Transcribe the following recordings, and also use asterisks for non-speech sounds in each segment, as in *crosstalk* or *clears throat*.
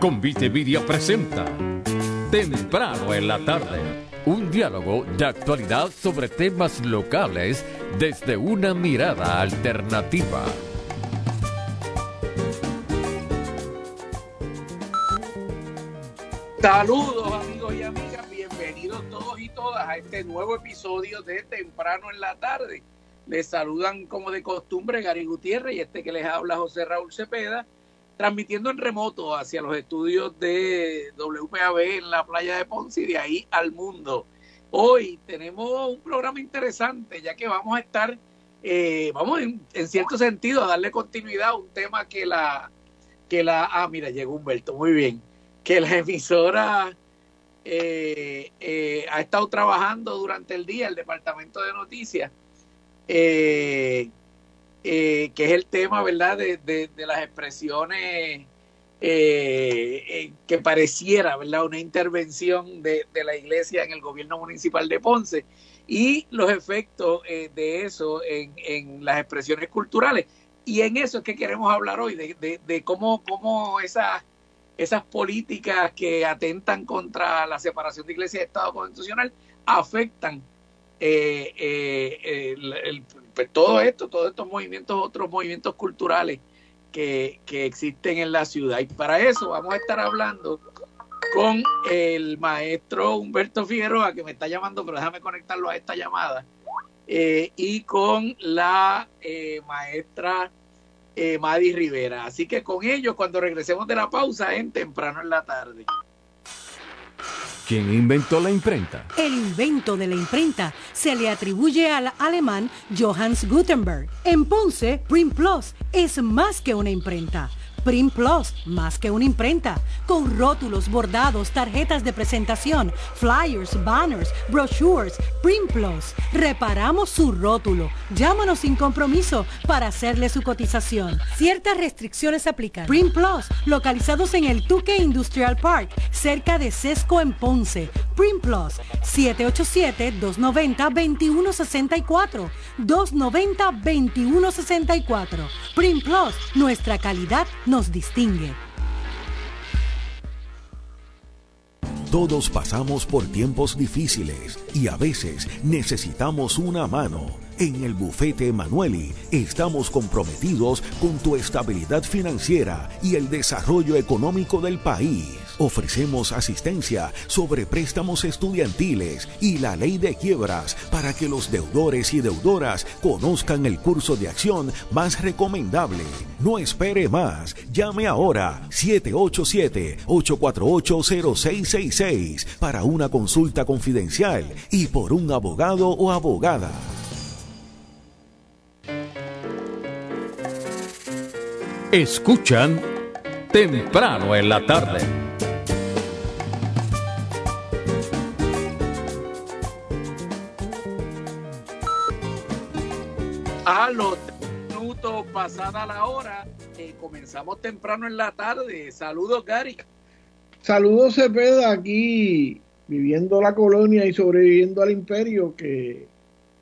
Convite Media presenta Temprano en la tarde. Un diálogo de actualidad sobre temas locales desde una mirada alternativa. Saludos amigos y amigas, bienvenidos todos y todas a este nuevo episodio de Temprano en la tarde. Les saludan como de costumbre Gary Gutiérrez y este que les habla José Raúl Cepeda transmitiendo en remoto hacia los estudios de WPAB en la playa de Ponce y de ahí al mundo. Hoy tenemos un programa interesante, ya que vamos a estar, eh, vamos en, cierto sentido a darle continuidad a un tema que la, que la, ah, mira, llegó Humberto, muy bien, que la emisora eh, eh, ha estado trabajando durante el día, el departamento de noticias, eh, eh, que es el tema, ¿verdad?, de, de, las expresiones eh, eh, que pareciera, ¿verdad?, una intervención de, de, la iglesia en el gobierno municipal de Ponce y los efectos de eso en, en, las expresiones culturales. Y en eso es que queremos hablar hoy, de, cómo, cómo esas, esas políticas que atentan contra la separación de iglesia y Estado constitucional afectan el pues, todo esto, todos estos movimientos, otros movimientos culturales que, que existen en la ciudad. Y para eso vamos a estar hablando con el maestro Humberto Figueroa, que me está llamando, pero déjame conectarlo a esta llamada, eh, y con la eh, maestra eh, Madi Rivera. Así que con ellos, cuando regresemos de la pausa, en temprano en la tarde. ¿Quién inventó la imprenta? El invento de la imprenta se le atribuye al alemán Johannes Gutenberg. En Ponce, Print Plus es más que una imprenta Print Plus, más que una imprenta, con rótulos, bordados, tarjetas de presentación, flyers, banners, brochures, Print Plus. Reparamos su rótulo. Llámanos sin compromiso para hacerle su cotización. Ciertas restricciones aplican. Print Plus, localizados en el Tuque Industrial Park, cerca de Sesco en Ponce. Print Plus, 787-290-2164. 290-2164. Print Plus, nuestra calidad nos distingue. Todos pasamos por tiempos difíciles y a veces necesitamos una mano. En el bufete Manueli estamos comprometidos con tu estabilidad financiera y el desarrollo económico del país. Ofrecemos asistencia sobre préstamos estudiantiles y la ley de quiebras para que los deudores y deudoras conozcan el curso de acción más recomendable. No espere más. Llame ahora 787-848-0666 para una consulta confidencial y por un abogado o abogada. Escuchan temprano en la tarde. Pasada la hora, eh, comenzamos temprano en la tarde. Saludos, Gary. Saludos, Cepeda, aquí viviendo la colonia y sobreviviendo al imperio, que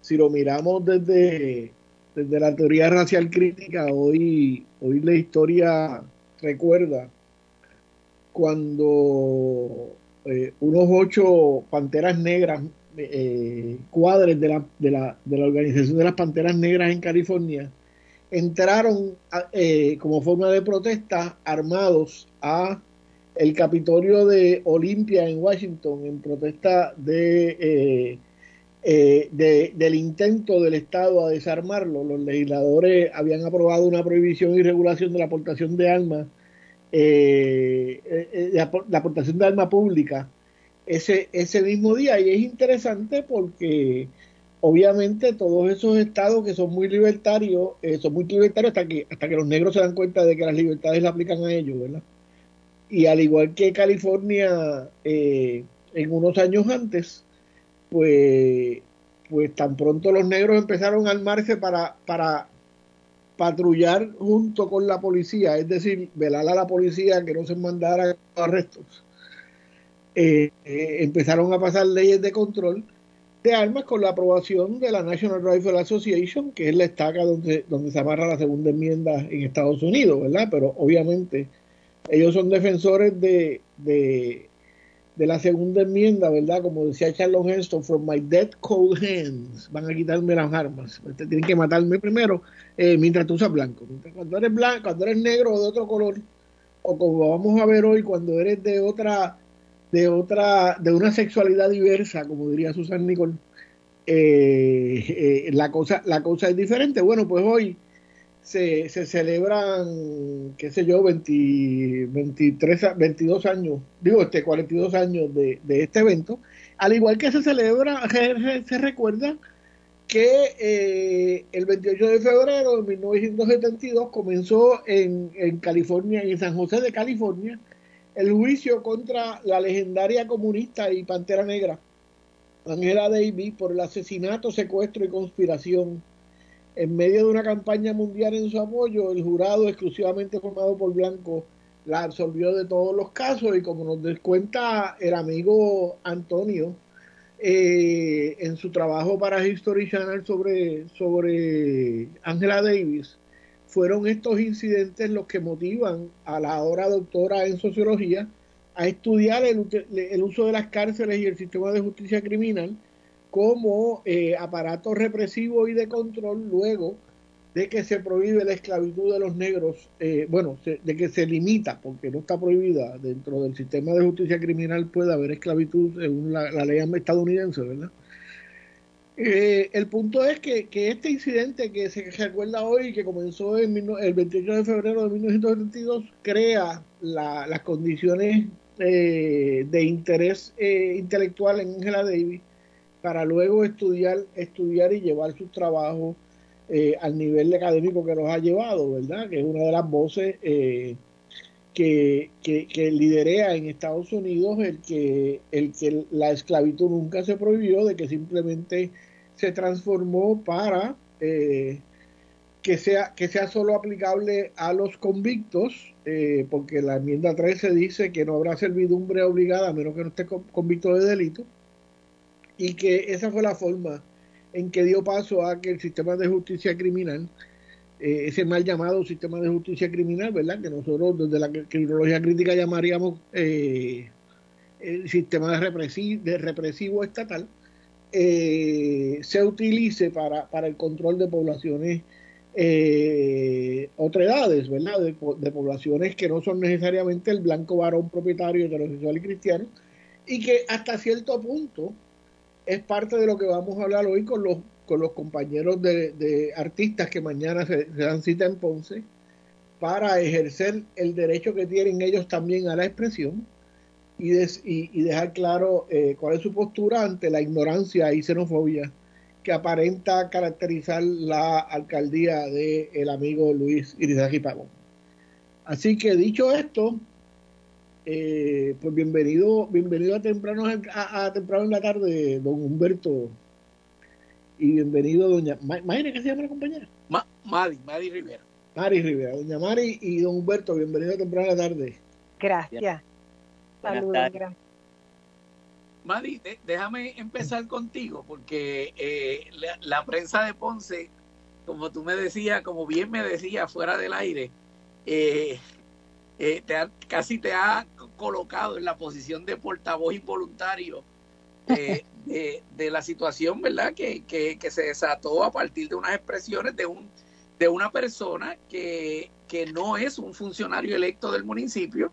si lo miramos desde desde la teoría racial crítica, hoy, hoy la historia recuerda cuando eh, unos ocho panteras negras, eh, cuadres de la, de, la, de la Organización de las Panteras Negras en California, entraron eh, como forma de protesta armados a el Capitolio de Olimpia en Washington en protesta de eh, del intento del Estado a desarmarlo. Los legisladores habían aprobado una prohibición y regulación de la aportación de armas, eh, eh, la, aportación de armas pública ese, ese mismo día. Y es interesante porque obviamente todos esos estados que son muy libertarios, eh, son muy libertarios hasta que, hasta que los negros se dan cuenta de que las libertades le aplican a ellos, ¿verdad? Y al igual que California eh, en unos años antes, pues, pues tan pronto los negros empezaron a armarse para, para patrullar junto con la policía, es decir, velar a la policía que no se mandara arrestos. Eh, empezaron a pasar leyes de control de armas con la aprobación de la National Rifle Association, que es la estaca donde, donde se amarra la segunda enmienda en Estados Unidos, ¿verdad? Pero obviamente ellos son defensores de, de, la segunda enmienda, ¿verdad? Como decía Charles Heston, from my dead cold hands, van a quitarme las armas, tienen que matarme primero eh, mientras tú usas blanco. cuando eres blanco, cuando eres negro o de otro color, o como vamos a ver hoy, cuando eres de otra de otra, de una sexualidad diversa, como diría Susan Nicole, eh, eh, la, cosa, la cosa es diferente. Bueno, pues hoy se, se celebran, qué sé yo, 20, 23, 22 años, digo, este 42 años de, de este evento, al igual que se celebra, se, recuerda que eh, el 28 de febrero de 1972 comenzó en, en California, en San José de California, el juicio contra la legendaria comunista y pantera negra, Angela Davis, por el asesinato, secuestro y conspiración. En medio de una campaña mundial en su apoyo, el jurado, exclusivamente formado por blancos, la absolvió de todos los casos y como nos descuenta el amigo Antonio eh, en su trabajo para History Channel sobre, sobre Angela Davis, fueron estos incidentes los que motivan a la ahora doctora en sociología a estudiar el, uso de las cárceles y el sistema de justicia criminal como eh, aparato represivo y de control luego de que se prohíbe la esclavitud de los negros, eh, bueno, de que se limita, porque no está prohibida dentro del sistema de justicia criminal puede haber esclavitud según la, la ley estadounidense, ¿verdad? Eh, el punto es que, este incidente que se recuerda hoy, que comenzó en el 28 de febrero de 1972, crea las condiciones eh, de interés eh, intelectual en Angela Davis para luego estudiar, estudiar y llevar sus trabajos al nivel académico que los ha llevado, ¿verdad? Que es una de las voces que, que, liderea en Estados Unidos el que, el que la esclavitud nunca se prohibió, de que simplemente se transformó para eh, que, sea, que sea solo aplicable a los convictos, eh, porque la enmienda 13 dice que no habrá servidumbre obligada a menos que no esté convicto de delito, y que esa fue la forma en que dio paso a que el sistema de justicia criminal, eh, ese mal llamado sistema de justicia criminal, ¿verdad? Que nosotros desde la criminología crítica llamaríamos el sistema de, de represivo estatal, eh, se utilice para, para, el control de poblaciones eh, edades, ¿verdad? De, poblaciones que no son necesariamente el blanco varón propietario heterosexual y cristiano, y que hasta cierto punto es parte de lo que vamos a hablar hoy con los, con los compañeros de, artistas que mañana se, se, dan cita en Ponce para ejercer el derecho que tienen ellos también a la expresión y, y, dejar claro eh, cuál es su postura ante la ignorancia y xenofobia que aparenta caracterizar la alcaldía del el amigo Luis Irizarry Pagón. Así que dicho esto, eh, pues bienvenido, bienvenido a temprano, a, temprano en la tarde, don Humberto. Y bienvenido, doña Mayra, ¿qué se llama la compañera? Mari, Mari Rivera. Mari Rivera, doña Mari y don Humberto, bienvenido a temprano en la tarde. Gracias. Saludos, Mari, déjame empezar contigo, porque eh, la, prensa de Ponce, como tú me decías, como bien me decías fuera del aire, eh, eh, casi te ha colocado en la posición de portavoz involuntario *laughs* de, la situación, ¿verdad? Que, que, se desató a partir de unas expresiones de un de una persona que, que no es un funcionario electo del municipio,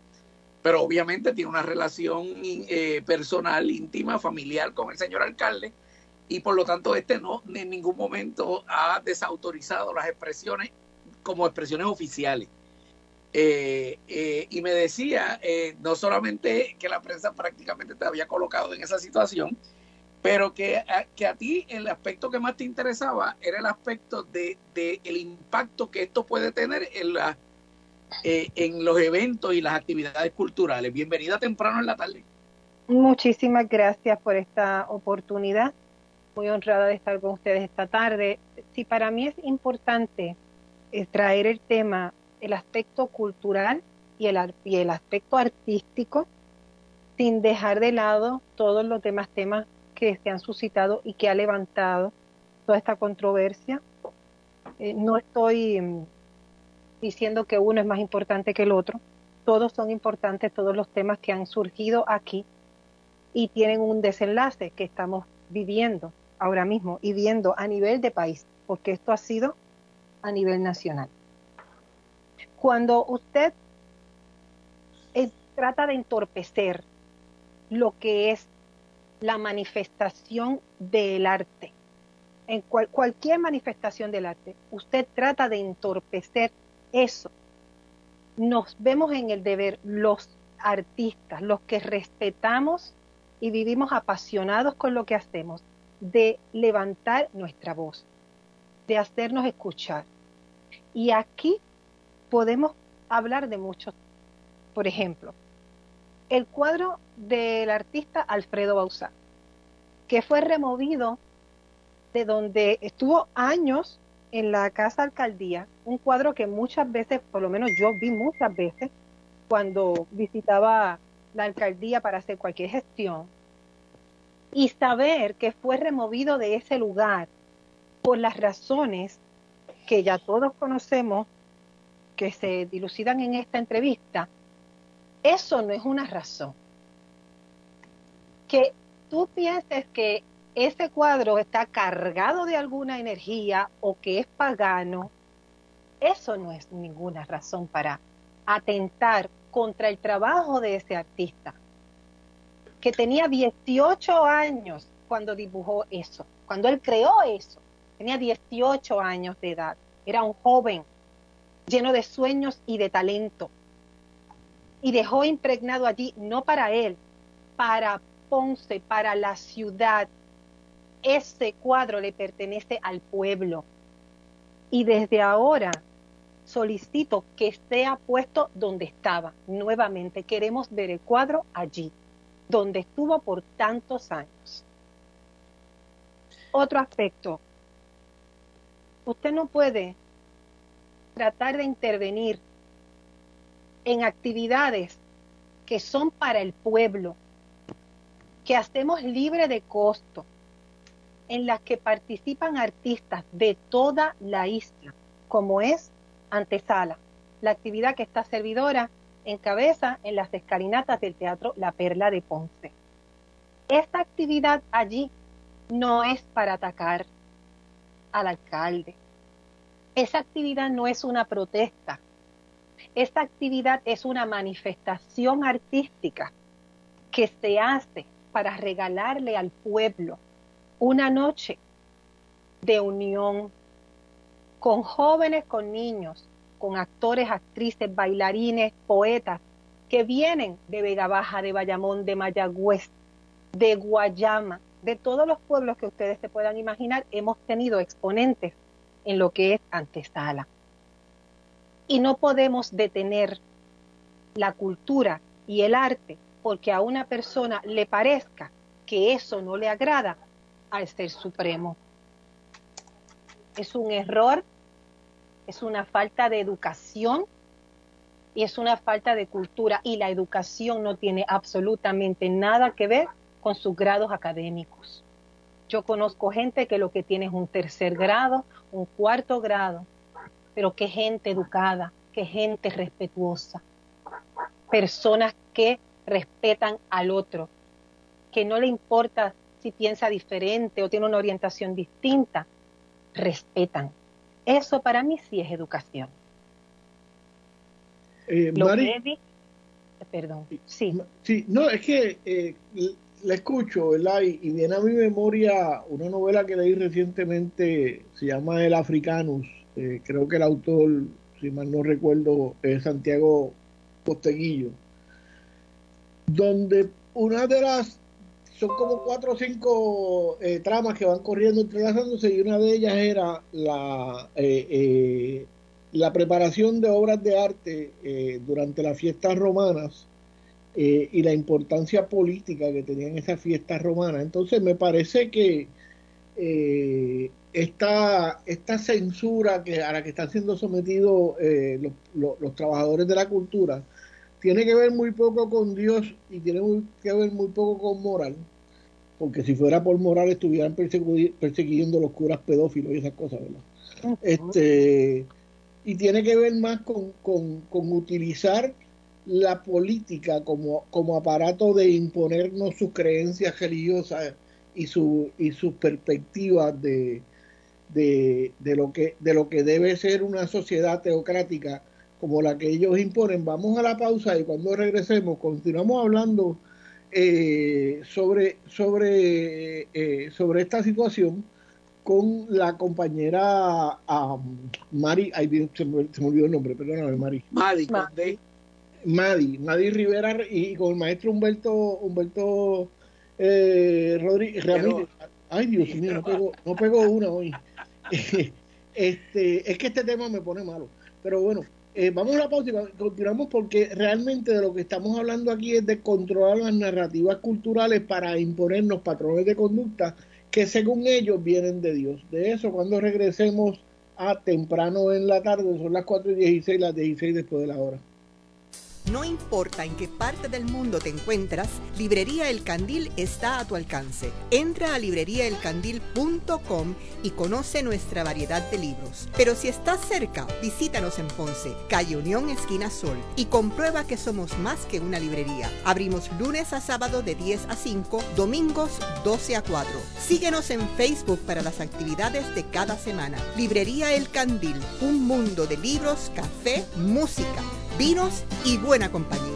pero obviamente tiene una relación eh, personal, íntima, familiar con el señor alcalde y por lo tanto este no en ningún momento ha desautorizado las expresiones como expresiones oficiales. Eh, eh, y me decía, no solamente que la prensa prácticamente te había colocado en esa situación, pero que a, que a ti el aspecto que más te interesaba era el aspecto de, de el impacto que esto puede tener en, la, en los eventos y las actividades culturales. Bienvenida temprano en la tarde. Muchísimas gracias por esta oportunidad. Muy honrada de estar con ustedes esta tarde. Si para mí es importante traer el tema el aspecto cultural y el, y el aspecto artístico, sin dejar de lado todos los demás temas que se han suscitado y que ha levantado toda esta controversia. Eh, no estoy mm, diciendo que uno es más importante que el otro, todos son importantes, todos los temas que han surgido aquí y tienen un desenlace que estamos viviendo ahora mismo y viendo a nivel de país, porque esto ha sido a nivel nacional. Cuando usted eh, trata de entorpecer lo que es la manifestación del arte, en cualquier manifestación del arte, usted trata de entorpecer eso. Nos vemos en el deber los artistas, los que respetamos y vivimos apasionados con lo que hacemos, de levantar nuestra voz, de hacernos escuchar. Y aquí podemos hablar de muchos. Por ejemplo, el cuadro del artista Alfredo Bausá, que fue removido de donde estuvo años en la casa alcaldía, un cuadro que muchas veces, por lo menos yo vi muchas veces, cuando visitaba la alcaldía para hacer cualquier gestión, y saber que fue removido de ese lugar por las razones que ya todos conocemos que se dilucidan en esta entrevista, eso no es una razón. Que tú pienses que ese cuadro está cargado de alguna energía o que es pagano, eso no es ninguna razón para atentar contra el trabajo de ese artista, que tenía 18 años cuando dibujó eso, cuando él creó eso, tenía 18 años de edad, era un joven lleno de sueños y de talento. Y dejó impregnado allí, no para él, para Ponce, para la ciudad. Ese cuadro le pertenece al pueblo. Y desde ahora solicito que sea puesto donde estaba. Nuevamente queremos ver el cuadro allí, donde estuvo por tantos años. Otro aspecto. Usted no puede tratar de intervenir en actividades que son para el pueblo, que hacemos libre de costo, en las que participan artistas de toda la isla, como es Antesala, la actividad que está servidora cabeza en las escalinatas del Teatro La Perla de Ponce. Esta actividad allí no es para atacar al alcalde, esa actividad no es una protesta. Esta actividad es una manifestación artística que se hace para regalarle al pueblo una noche de unión con jóvenes, con niños, con actores, actrices, bailarines, poetas que vienen de Vega Baja, de Bayamón, de Mayagüez, de Guayama, de todos los pueblos que ustedes se puedan imaginar, hemos tenido exponentes en lo que es antesala. Y no podemos detener la cultura y el arte porque a una persona le parezca que eso no le agrada al ser supremo. Es un error, es una falta de educación y es una falta de cultura. Y la educación no tiene absolutamente nada que ver con sus grados académicos. Yo conozco gente que lo que tiene es un tercer grado, un cuarto grado, pero qué gente educada, qué gente respetuosa. Personas que respetan al otro, que no le importa si piensa diferente o tiene una orientación distinta, respetan. Eso para mí sí es educación. Eh, perdón, sí. Sí, no, es que eh, la escucho, ¿verdad? Y, viene a mi memoria una novela que leí recientemente, se llama El Africanus. Eh, creo que el autor si mal no recuerdo, Santiago Posteguillo, donde una de las, son como cuatro o cinco eh, tramas que van corriendo, entrelazándose, y una de ellas era la, eh, eh, la preparación de obras de arte durante las fiestas romanas y la importancia política que tenían esas fiestas romanas. Entonces me parece que esta, esta censura que, a la que están siendo sometidos los, los trabajadores de la cultura, tiene que ver muy poco con Dios y tiene que ver muy poco con moral, porque si fuera por moral estuvieran persiguiendo los curas pedófilos y esas cosas, ¿verdad? Este, y tiene que ver más con, con, utilizar la política como, como aparato de imponernos sus creencias religiosas y, su, y sus perspectivas de, de, de, lo que, de lo que debe ser una sociedad teocrática como la que ellos imponen. Vamos a la pausa y cuando regresemos continuamos hablando eh, sobre, sobre, eh, sobre esta situación con la compañera Mari, se, me, olvidó el nombre, perdóname Mari. Madi, Madi, Madi Rivera y con el maestro Humberto, Humberto eh, Rodríguez Ramírez. Ay, Dios mío, no pego, no pego una hoy. *laughs* este, es que este tema me pone malo. Pero bueno, eh, vamos a la pausa y continuamos porque realmente de lo que estamos hablando aquí es de controlar las narrativas culturales para imponernos patrones de conducta que según ellos vienen de Dios. De eso cuando regresemos a temprano en la tarde, son las 4 y 16, las 16 después de la hora. No importa en qué parte del mundo te encuentras, Librería El Candil está a tu alcance. Entra a libreriaelcandil.com y conoce nuestra variedad de libros. Pero si estás cerca, visítanos en Ponce, calle Unión, esquina Sol, y comprueba que somos más que una librería. Abrimos lunes a sábado de 10 a 5, domingos 12 a 4. Síguenos en Facebook para las actividades de cada semana. Librería El Candil, un mundo de libros, café, música vinos y buena compañía.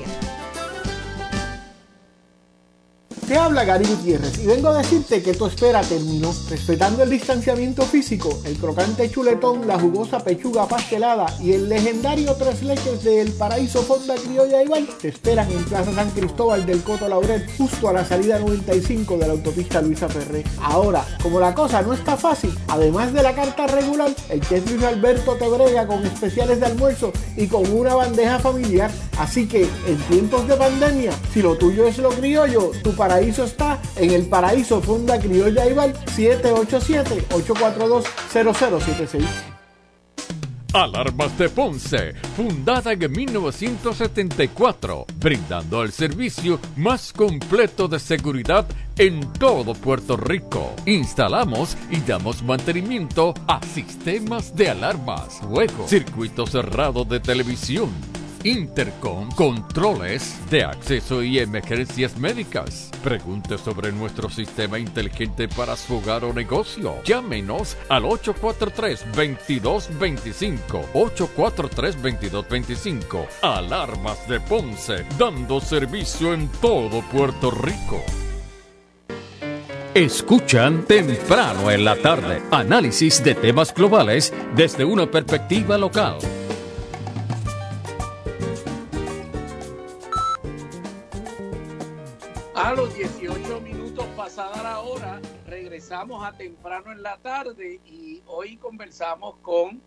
Te habla Gary Gutiérrez y vengo a decirte que tu espera terminó. Respetando el distanciamiento físico, el crocante chuletón, la jugosa pechuga pastelada y el legendario tres leches de El Paraíso Fonda Criolla Igual te esperan en Plaza San Cristóbal del Coto Lauret, justo a la salida 95 de la autopista Luisa Ferré. Ahora, como la cosa no está fácil, además de la carta regular, el chef Luis Alberto te brega con especiales de almuerzo y con una bandeja familiar. Así que en tiempos de pandemia, si lo tuyo es lo criollo, tu paraíso está en el paraíso Funda Criolla Ival 787-842-0076. Alarmas de Ponce, fundada en 1974, brindando el servicio más completo de seguridad en todo Puerto Rico. Instalamos y damos mantenimiento a sistemas de alarmas, juego, circuito cerrado de televisión Intercom, controles de acceso y emergencias médicas. Pregunte sobre nuestro sistema inteligente para su hogar o negocio. Llámenos al 843-2225. 843-2225. Alarmas de Ponce, dando servicio en todo Puerto Rico. Escuchan temprano en la tarde análisis de temas globales desde una perspectiva local. A los 18 minutos pasada la hora, regresamos a temprano en la tarde y hoy conversamos con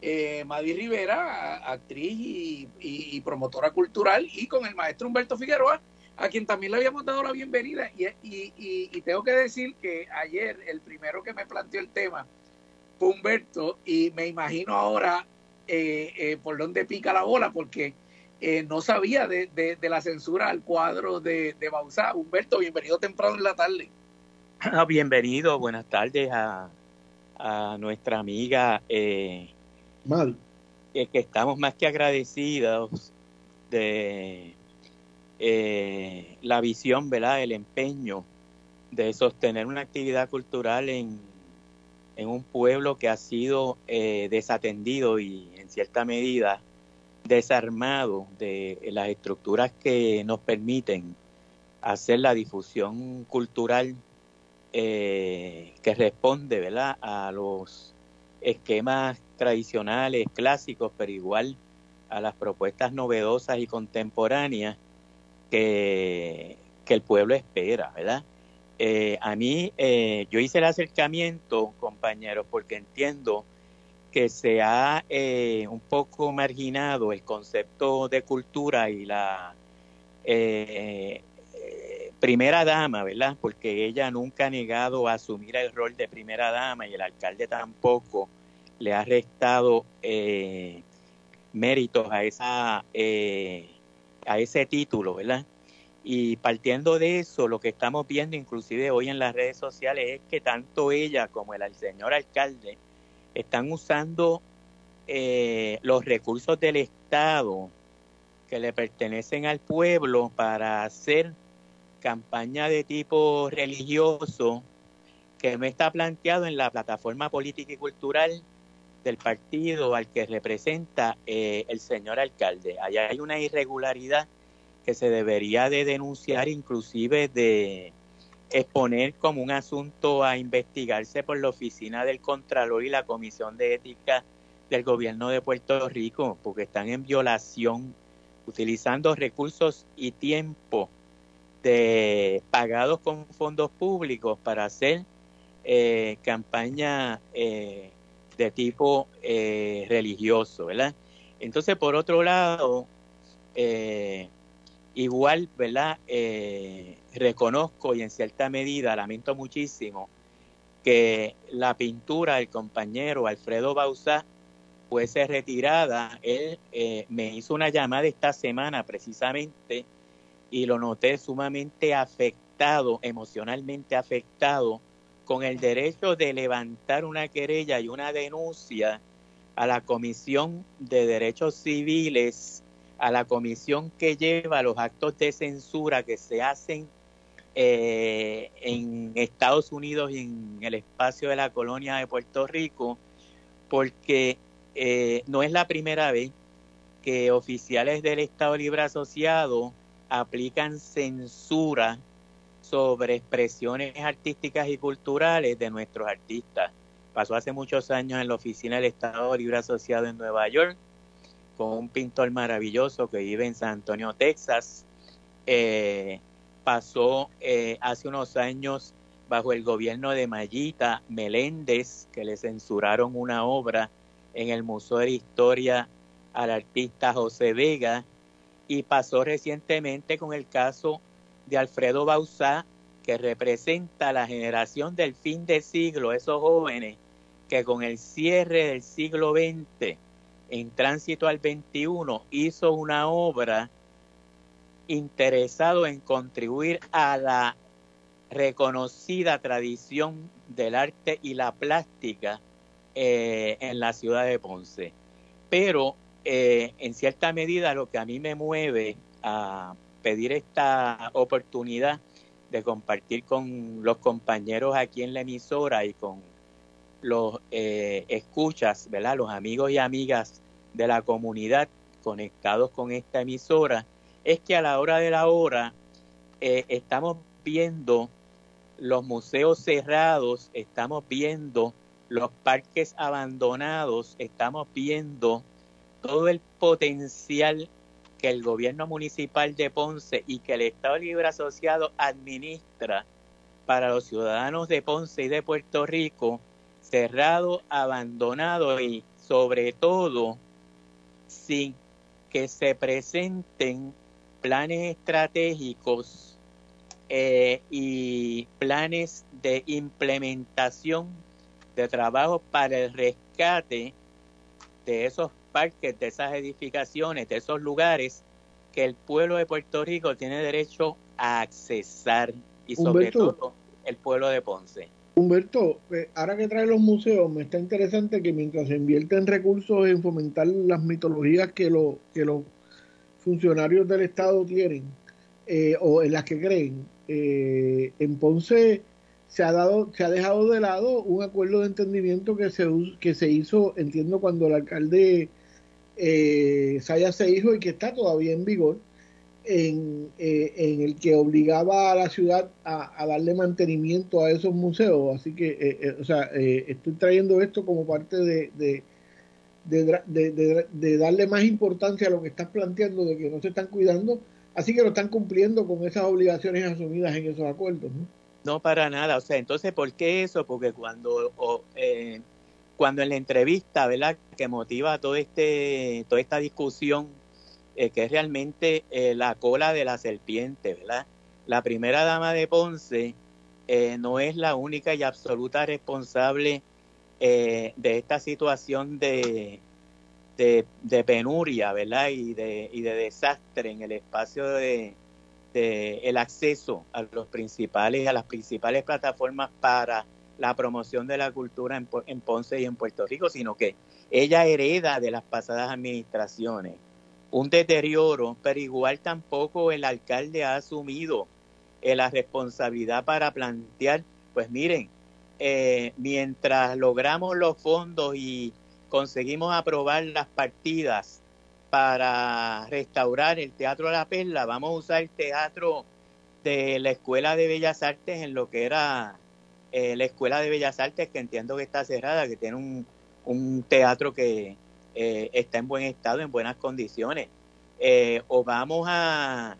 eh, Madi Rivera, actriz y, promotora cultural, y con el maestro Humberto Figueroa, a quien también le habíamos dado la bienvenida. Y, tengo que decir que ayer el primero que me planteó el tema fue Humberto, y me imagino ahora eh, eh, por dónde pica la bola, porque eh, no sabía de, la censura al cuadro de, de Bausá. Humberto, bienvenido temprano en la tarde. Ah, bienvenido, buenas tardes a, nuestra amiga eh, Mal. que estamos más que agradecidos de eh, la visión, ¿verdad? El empeño de sostener una actividad cultural en, en un pueblo que ha sido eh, desatendido y en cierta medida desarmado de las estructuras que nos permiten hacer la difusión cultural eh, que responde ¿verdad? a los esquemas tradicionales, clásicos, pero igual a las propuestas novedosas y contemporáneas que, que el pueblo espera, ¿verdad? Eh, a mí, eh, yo hice el acercamiento, compañeros, porque entiendo que se ha eh, un poco marginado el concepto de cultura y la primera dama, ¿verdad? Porque ella nunca ha negado a asumir el rol de primera dama y el alcalde tampoco le ha restado méritos a esa a ese título, ¿verdad? Y partiendo de eso, lo que estamos viendo inclusive hoy en las redes sociales es que tanto ella como el, señor alcalde están usando eh, los recursos del Estado que le pertenecen al pueblo para hacer campaña de tipo religioso que no está planteado en la plataforma política y cultural del partido al que representa eh, el señor alcalde. Allá hay una irregularidad que se debería de denunciar, inclusive de exponer como un asunto a investigarse por la oficina del Contralor y la Comisión de Ética del Gobierno de Puerto Rico, porque están en violación, utilizando recursos y tiempo de pagados con fondos públicos para hacer eh, campaña eh, de tipo eh, religioso, ¿verdad? Entonces, por otro lado, eh, igual, ¿verdad? Eh, reconozco y en cierta medida lamento muchísimo que la pintura del compañero Alfredo Bausá fuese retirada. Él eh, me hizo una llamada esta semana precisamente y lo noté sumamente afectado, emocionalmente afectado, con el derecho de levantar una querella y una denuncia a la Comisión de Derechos Civiles a la comisión que lleva los actos de censura que se hacen eh, en Estados Unidos y en el espacio de la colonia de Puerto Rico, porque eh, no es la primera vez que oficiales del Estado Libre Asociado aplican censura sobre expresiones artísticas y culturales de nuestros artistas. Pasó hace muchos años en la oficina del Estado Libre Asociado en Nueva York, con un pintor maravilloso que vive en San Antonio, Texas. Eh, pasó eh, hace unos años bajo el gobierno de Mayita Meléndez, que le censuraron una obra en el Museo de Historia al artista José Vega, y pasó recientemente con el caso de Alfredo Bausá, que representa la generación del fin de siglo, esos jóvenes que con el cierre del siglo XX en tránsito al 21 hizo una obra interesado en contribuir a la reconocida tradición del arte y la plástica eh, en la ciudad de Ponce. Pero eh, en cierta medida lo que a mí me mueve a pedir esta oportunidad de compartir con los compañeros aquí en la emisora y con los eh, escuchas, ¿verdad? Los amigos y amigas de la comunidad conectados con esta emisora, es que a la hora de la hora eh, estamos viendo los museos cerrados, estamos viendo los parques abandonados, estamos viendo todo el potencial que el gobierno municipal de Ponce y que el Estado Libre Asociado administra para los ciudadanos de Ponce y de Puerto Rico cerrado, abandonado y sobre todo sin que se presenten planes estratégicos eh, y planes de implementación de trabajo para el rescate de esos parques, de esas edificaciones, de esos lugares que el pueblo de Puerto Rico tiene derecho a accesar y sobre todo el pueblo de Ponce. Humberto, eh, ahora que trae los museos, me está interesante que mientras se invierten recursos en fomentar las mitologías que, lo, que los funcionarios del Estado tienen eh, o en las que creen, eh, en Ponce se ha dado, se ha dejado de lado un acuerdo de entendimiento que se que se hizo, entiendo, cuando el alcalde eh, Saya se hizo y que está todavía en vigor, en, eh, en el que obligaba a la ciudad a, darle mantenimiento a esos museos. Así que, eh, eh, o sea, estoy trayendo esto como parte de, de, darle más importancia a lo que estás planteando, de que no se están cuidando, así que lo están cumpliendo con esas obligaciones asumidas en esos acuerdos. ¿no? No, para nada. O sea, entonces, ¿por qué eso? Porque cuando, cuando en la entrevista, ¿verdad?, que motiva todo este, toda esta discusión eh, que es realmente eh, la cola de la serpiente, ¿verdad? La primera dama de Ponce eh, no es la única y absoluta responsable de esta situación de, de, penuria, ¿verdad? Y de, y de desastre en el espacio de, el acceso a los principales, a las principales plataformas para la promoción de la cultura en, en Ponce y en Puerto Rico, sino que ella hereda de las pasadas administraciones un deterioro, pero igual tampoco el alcalde ha asumido eh, la responsabilidad para plantear, pues miren, eh, mientras logramos los fondos y conseguimos aprobar las partidas para restaurar el Teatro de la Perla, vamos a usar el teatro de la Escuela de Bellas Artes en lo que era eh, la Escuela de Bellas Artes, que entiendo que está cerrada, que tiene un, un teatro que eh, está en buen estado, en buenas condiciones. O vamos a,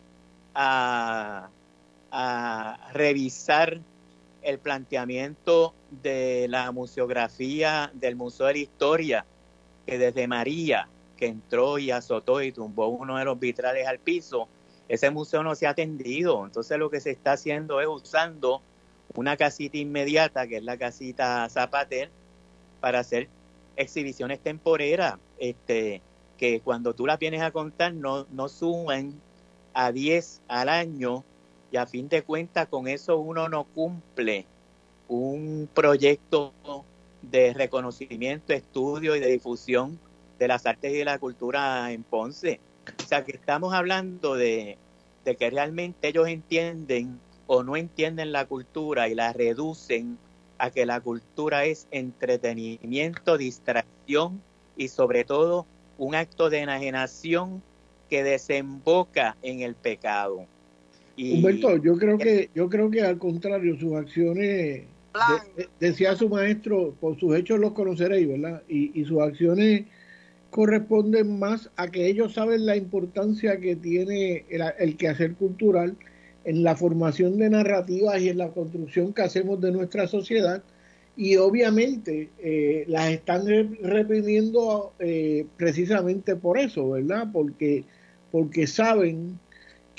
a, revisar el planteamiento de la museografía del Museo de la Historia, que desde María, que entró y azotó y tumbó uno de los vitrales al piso, ese museo no se ha atendido. Entonces lo que se está haciendo es usando una casita inmediata, que es la casita Zapater, para hacer exhibiciones temporeras, este, que cuando tú las vienes a contar no, no suman a 10 al año y a fin de cuentas con eso uno no cumple un proyecto de reconocimiento, estudio y de difusión de las artes y de la cultura en Ponce. O sea que estamos hablando de, de que realmente ellos entienden o no entienden la cultura y la reducen a que la cultura es entretenimiento, distracción y sobre todo un acto de enajenación que desemboca en el pecado. Y, Humberto, yo creo que yo creo que al contrario sus acciones decía su maestro, por sus hechos los conoceréis, ¿verdad? Y, sus acciones corresponden más a que ellos saben la importancia que tiene el, el quehacer cultural en la formación de narrativas y en la construcción que hacemos de nuestra sociedad y obviamente eh, las están reprimiendo eh, precisamente por eso, ¿verdad? Porque, porque saben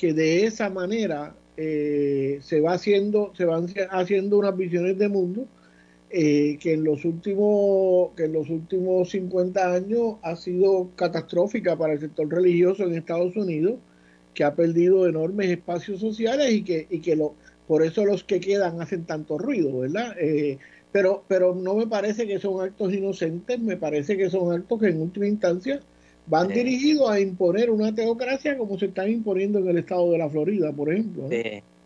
que de esa manera eh, se va haciendo, se van haciendo unas visiones de mundo que en los últimos, que en los últimos 50 años ha sido catastrófica para el sector religioso en Estados Unidos que ha perdido enormes espacios sociales y que, y que lo, por eso los que quedan hacen tanto ruido, ¿verdad? Eh, pero, pero no me parece que son actos inocentes, me parece que son actos que en última instancia van dirigidos a imponer una teocracia como se están imponiendo en el estado de la Florida, por ejemplo.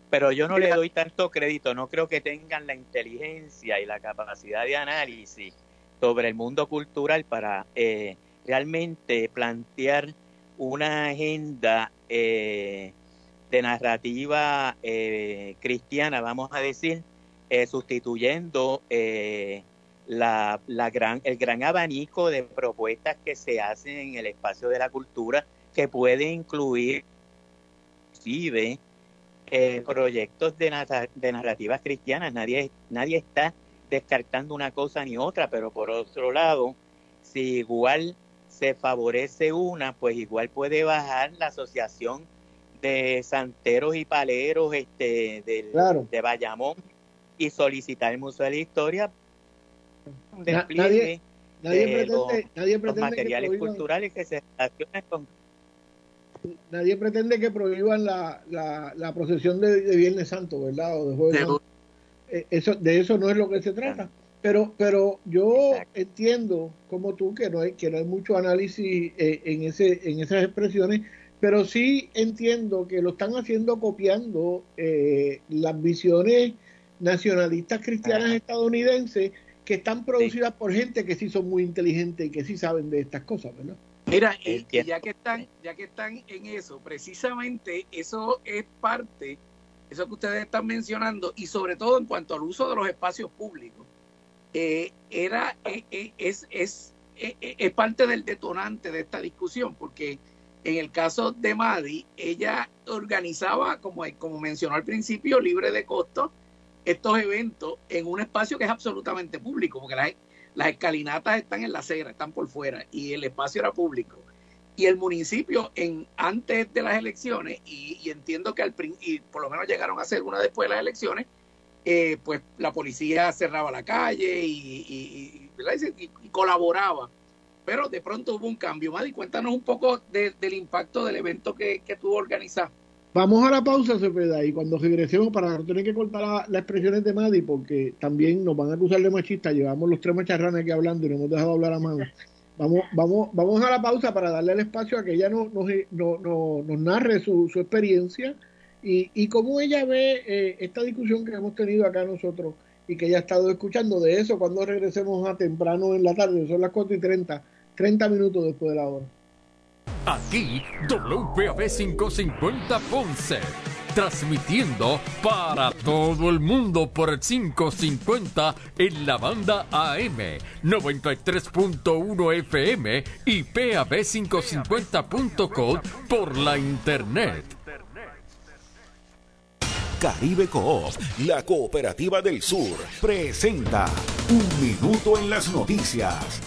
Pero yo no le doy tanto crédito, no creo que tengan la inteligencia y la capacidad de análisis sobre el mundo cultural para eh, realmente plantear una agenda eh, de narrativa eh, cristiana, vamos a decir, eh, sustituyendo la, la, gran, el gran abanico de propuestas que se hacen en el espacio de la cultura, que puede incluir inclusive proyectos de, de narrativas cristianas. Nadie, nadie está descartando una cosa ni otra, pero por otro lado, si igual se favorece una, pues igual puede bajar la asociación de santeros y paleros este, del, de Bayamón y solicitar el Museo de la Historia nadie, nadie pretende, materiales culturales que se relacionen con nadie pretende que prohíban la, la, procesión de, Viernes Santo, ¿verdad? O de eh, eso, de eso no es lo que se trata. Pero, pero yo entiendo, como tú, que no hay, que no hay mucho análisis eh, en, ese, en esas expresiones, pero sí entiendo que lo están haciendo copiando eh, las visiones nacionalistas cristianas estadounidenses que están producidas por gente que sí son muy inteligentes y que sí saben de estas cosas, ¿verdad? Mira, y, ya que están, ya que están en eso, precisamente eso es parte, eso que ustedes están mencionando, y sobre todo en cuanto al uso de los espacios públicos, eh, era, eh, eh, es, es, es, parte del detonante de esta discusión, porque en el caso de Madi, ella organizaba, como, como mencionó al principio, libre de costo, estos eventos en un espacio que es absolutamente público, porque la, las escalinatas están en la acera, están por fuera y el espacio era público. Y el municipio, en antes de las elecciones, y, entiendo que al y por lo menos llegaron a ser una después de las elecciones, eh, pues la policía cerraba la calle y, colaboraba. Pero de pronto hubo un cambio. Madi, cuéntanos un poco del impacto del evento que, que tuvo organizado. Vamos a la pausa, Cepeda, y cuando regresemos, para no tener que cortar las expresiones de Madi, porque también nos van a acusar de machistas, llevamos los tres macharranes aquí hablando y no hemos dejado hablar a Madi. Vamos, vamos, vamos a la pausa para darle el espacio a que ella nos, nos, narre su, experiencia y, y cómo ella ve eh, esta discusión que hemos tenido acá nosotros y que ella ha estado escuchando de eso cuando regresemos a temprano en la tarde, son las 4 y 30, 30 minutos después de la hora. Aquí WPAB 550 Ponce. Transmitiendo para todo el mundo por el 550 en la banda AM 93.1 FM y PAB550.com por la internet. Caribe Coop, la cooperativa del sur, presenta Un Minuto en las Noticias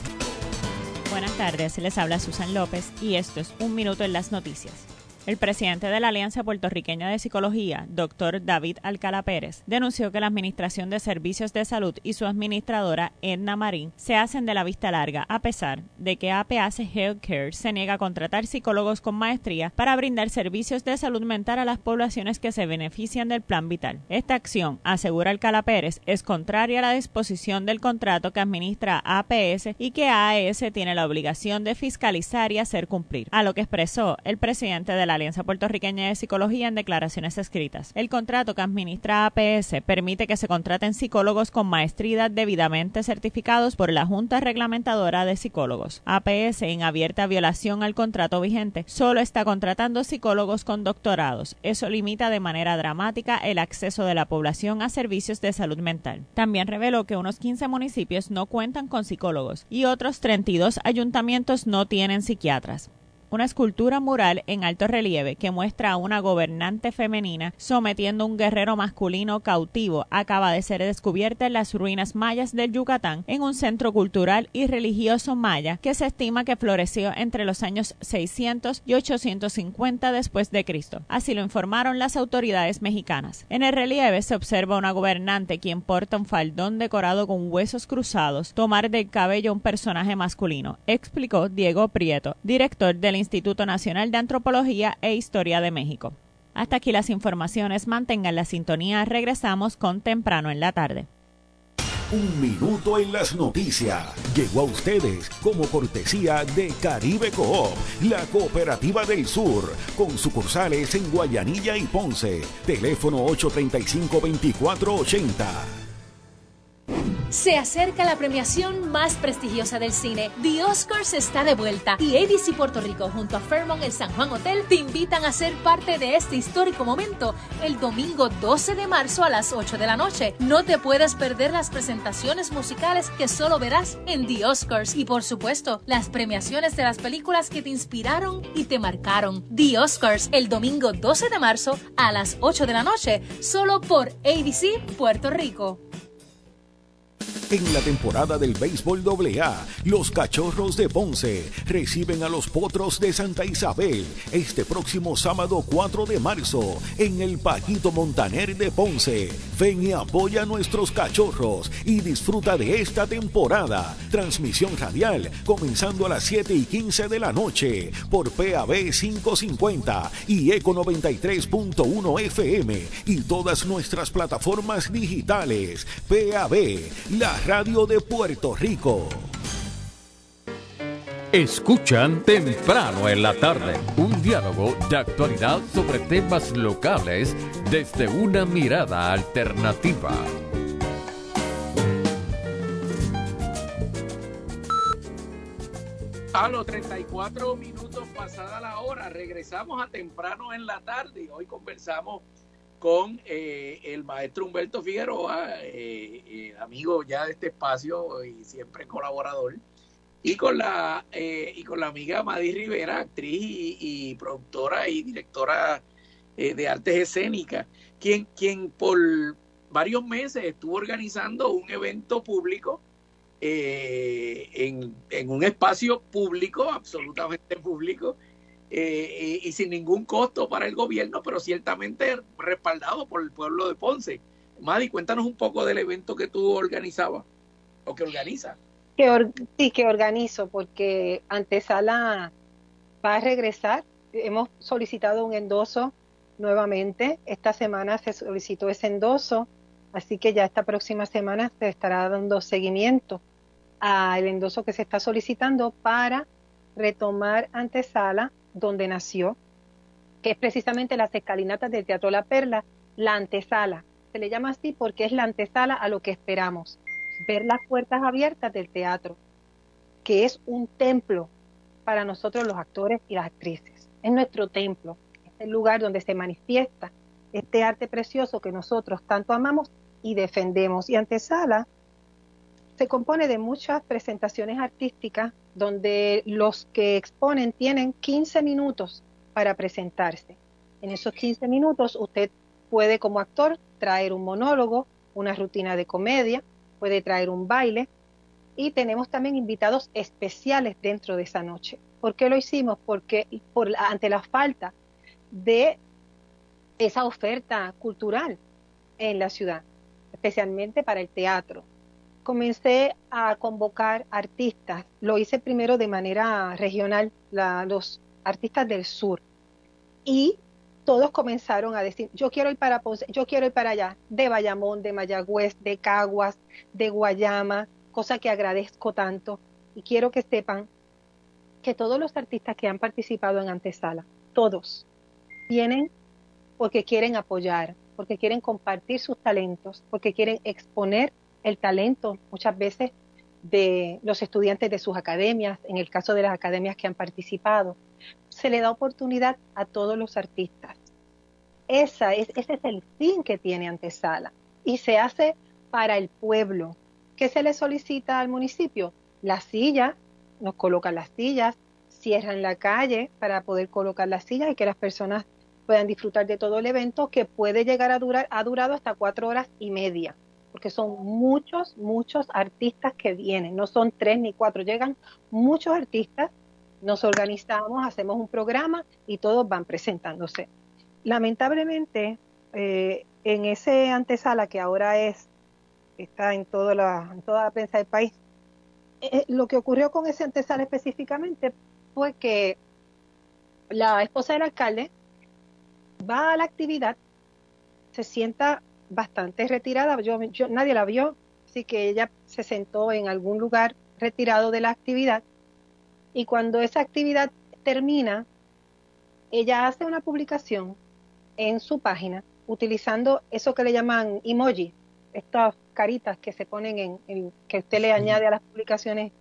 Buenas tardes, les habla Susan López y esto es Un Minuto en las Noticias. El presidente de la Alianza Puertorriqueña de Psicología, doctor David Alcala Pérez, denunció que la Administración de Servicios de Salud y su administradora, Edna Marín, se hacen de la vista larga, a pesar de que APAC Healthcare se niega a contratar psicólogos con maestría para brindar servicios de salud mental a las poblaciones que se benefician del plan vital. Esta acción, asegura Alcala Pérez, es contraria a la disposición del contrato que administra APS y que AES tiene la obligación de fiscalizar y hacer cumplir, a lo que expresó el presidente de la Alianza Puertorriqueña de Psicología en declaraciones escritas. El contrato que administra APS permite que se contraten psicólogos con maestría debidamente certificados por la Junta Reglamentadora de Psicólogos. APS, en abierta violación al contrato vigente, solo está contratando psicólogos con doctorados. Eso limita de manera dramática el acceso de la población a servicios de salud mental. También reveló que unos 15 municipios no cuentan con psicólogos y otros 32 ayuntamientos no tienen psiquiatras una escultura mural en alto relieve que muestra a una gobernante femenina sometiendo a un guerrero masculino cautivo acaba de ser descubierta en las ruinas mayas del Yucatán en un centro cultural y religioso maya que se estima que floreció entre los años 600 y 850 después de Cristo. Así lo informaron las autoridades mexicanas. En el relieve se observa una gobernante quien porta un faldón decorado con huesos cruzados tomar del cabello un personaje masculino, explicó Diego Prieto, director del Instituto Nacional de Antropología e Historia de México. Hasta aquí las informaciones. Mantengan la sintonía. Regresamos con temprano en la tarde. Un minuto en las noticias. Llegó a ustedes como cortesía de Caribe Coop, la cooperativa del sur, con sucursales en Guayanilla y Ponce. Teléfono 835-2480. Se acerca la premiación más prestigiosa del cine. The Oscars está de vuelta y ABC Puerto Rico junto a Fairmont el San Juan Hotel te invitan a ser parte de este histórico momento el domingo 12 de marzo a las 8 de la noche. No te puedes perder las presentaciones musicales que solo verás en The Oscars y por supuesto las premiaciones de las películas que te inspiraron y te marcaron. The Oscars el domingo 12 de marzo a las 8 de la noche solo por ABC Puerto Rico. En la temporada del béisbol AA, los Cachorros de Ponce reciben a los Potros de Santa Isabel este próximo sábado 4 de marzo en el Paquito Montaner de Ponce. Ven y apoya a nuestros cachorros y disfruta de esta temporada. Transmisión radial comenzando a las 7 y 15 de la noche por PAB 550 y Eco 93.1 FM y todas nuestras plataformas digitales. PAB, la radio de Puerto Rico. Escuchan temprano en la tarde un diálogo de actualidad sobre temas locales desde una mirada alternativa. A los 34 minutos pasada la hora, regresamos a temprano en la tarde. Hoy conversamos con eh, el maestro Humberto Figueroa, eh, eh, amigo ya de este espacio y siempre colaborador, y con la y con la amiga Madi Rivera, actriz y, productora y directora de artes escénicas, quien, quien por varios meses estuvo organizando un evento público eh, en, un espacio público, absolutamente público, eh, y, sin ningún costo para el gobierno, pero ciertamente respaldado por el pueblo de Ponce. Madi, cuéntanos un poco del evento que tú organizabas o que organiza. Que sí, que organizo, porque Antesala va a regresar. Hemos solicitado un endoso nuevamente. Esta semana se solicitó ese endoso, así que ya esta próxima semana se estará dando seguimiento al endoso que se está solicitando para retomar antesala donde nació, que es precisamente las escalinatas del Teatro La Perla, la antesala. Se le llama así porque es la antesala a lo que esperamos, ver las puertas abiertas del teatro, que es un templo para nosotros los actores y las actrices. Es nuestro templo, es el lugar donde se manifiesta este arte precioso que nosotros tanto amamos y defendemos. Y antesala se compone de muchas presentaciones artísticas donde los que exponen tienen 15 minutos para presentarse. En esos 15 minutos usted puede como actor traer un monólogo, una rutina de comedia, puede traer un baile y tenemos también invitados especiales dentro de esa noche. ¿Por qué lo hicimos? Porque por, ante la falta de esa oferta cultural en la ciudad, especialmente para el teatro, comencé a convocar artistas. Lo hice primero de manera regional, los artistas del sur. Y todos comenzaron a decir, yo quiero ir para yo quiero ir para allá, de Bayamón, de Mayagüez, de Caguas, de Guayama, cosa que agradezco tanto. Y quiero que sepan que todos los artistas que han participado en Antesala, todos, vienen porque quieren apoyar, porque quieren compartir sus talentos, porque quieren exponer el talento muchas veces de los estudiantes de sus academias, en el caso de las academias que han participado. Se le da oportunidad a todos los artistas. Esa es, ese es el fin que tiene Antesala y se hace para el pueblo. ¿Qué se le solicita al municipio? Las sillas, nos colocan las sillas, cierran la calle para poder colocar las sillas y que las personas puedan disfrutar de todo el evento que puede llegar a durar, ha durado hasta cuatro horas y media porque son muchos, muchos artistas que vienen, no son tres ni cuatro, llegan muchos artistas, nos organizamos, hacemos un programa y todos van presentándose. Lamentablemente, eh, en ese antesala que ahora es, está en, toda la, en toda la prensa del país, eh, lo que ocurrió con ese antesala específicamente fue que la esposa del alcalde va a la actividad, se sienta bastante retirada, yo, nadie la vio, así que ella se sentó en algún lugar retirado de la actividad. Y cuando esa actividad termina, ella hace una publicación en su página utilizando eso que le llaman emoji, estas caritas que se ponen en, que usted le añade a las publicaciones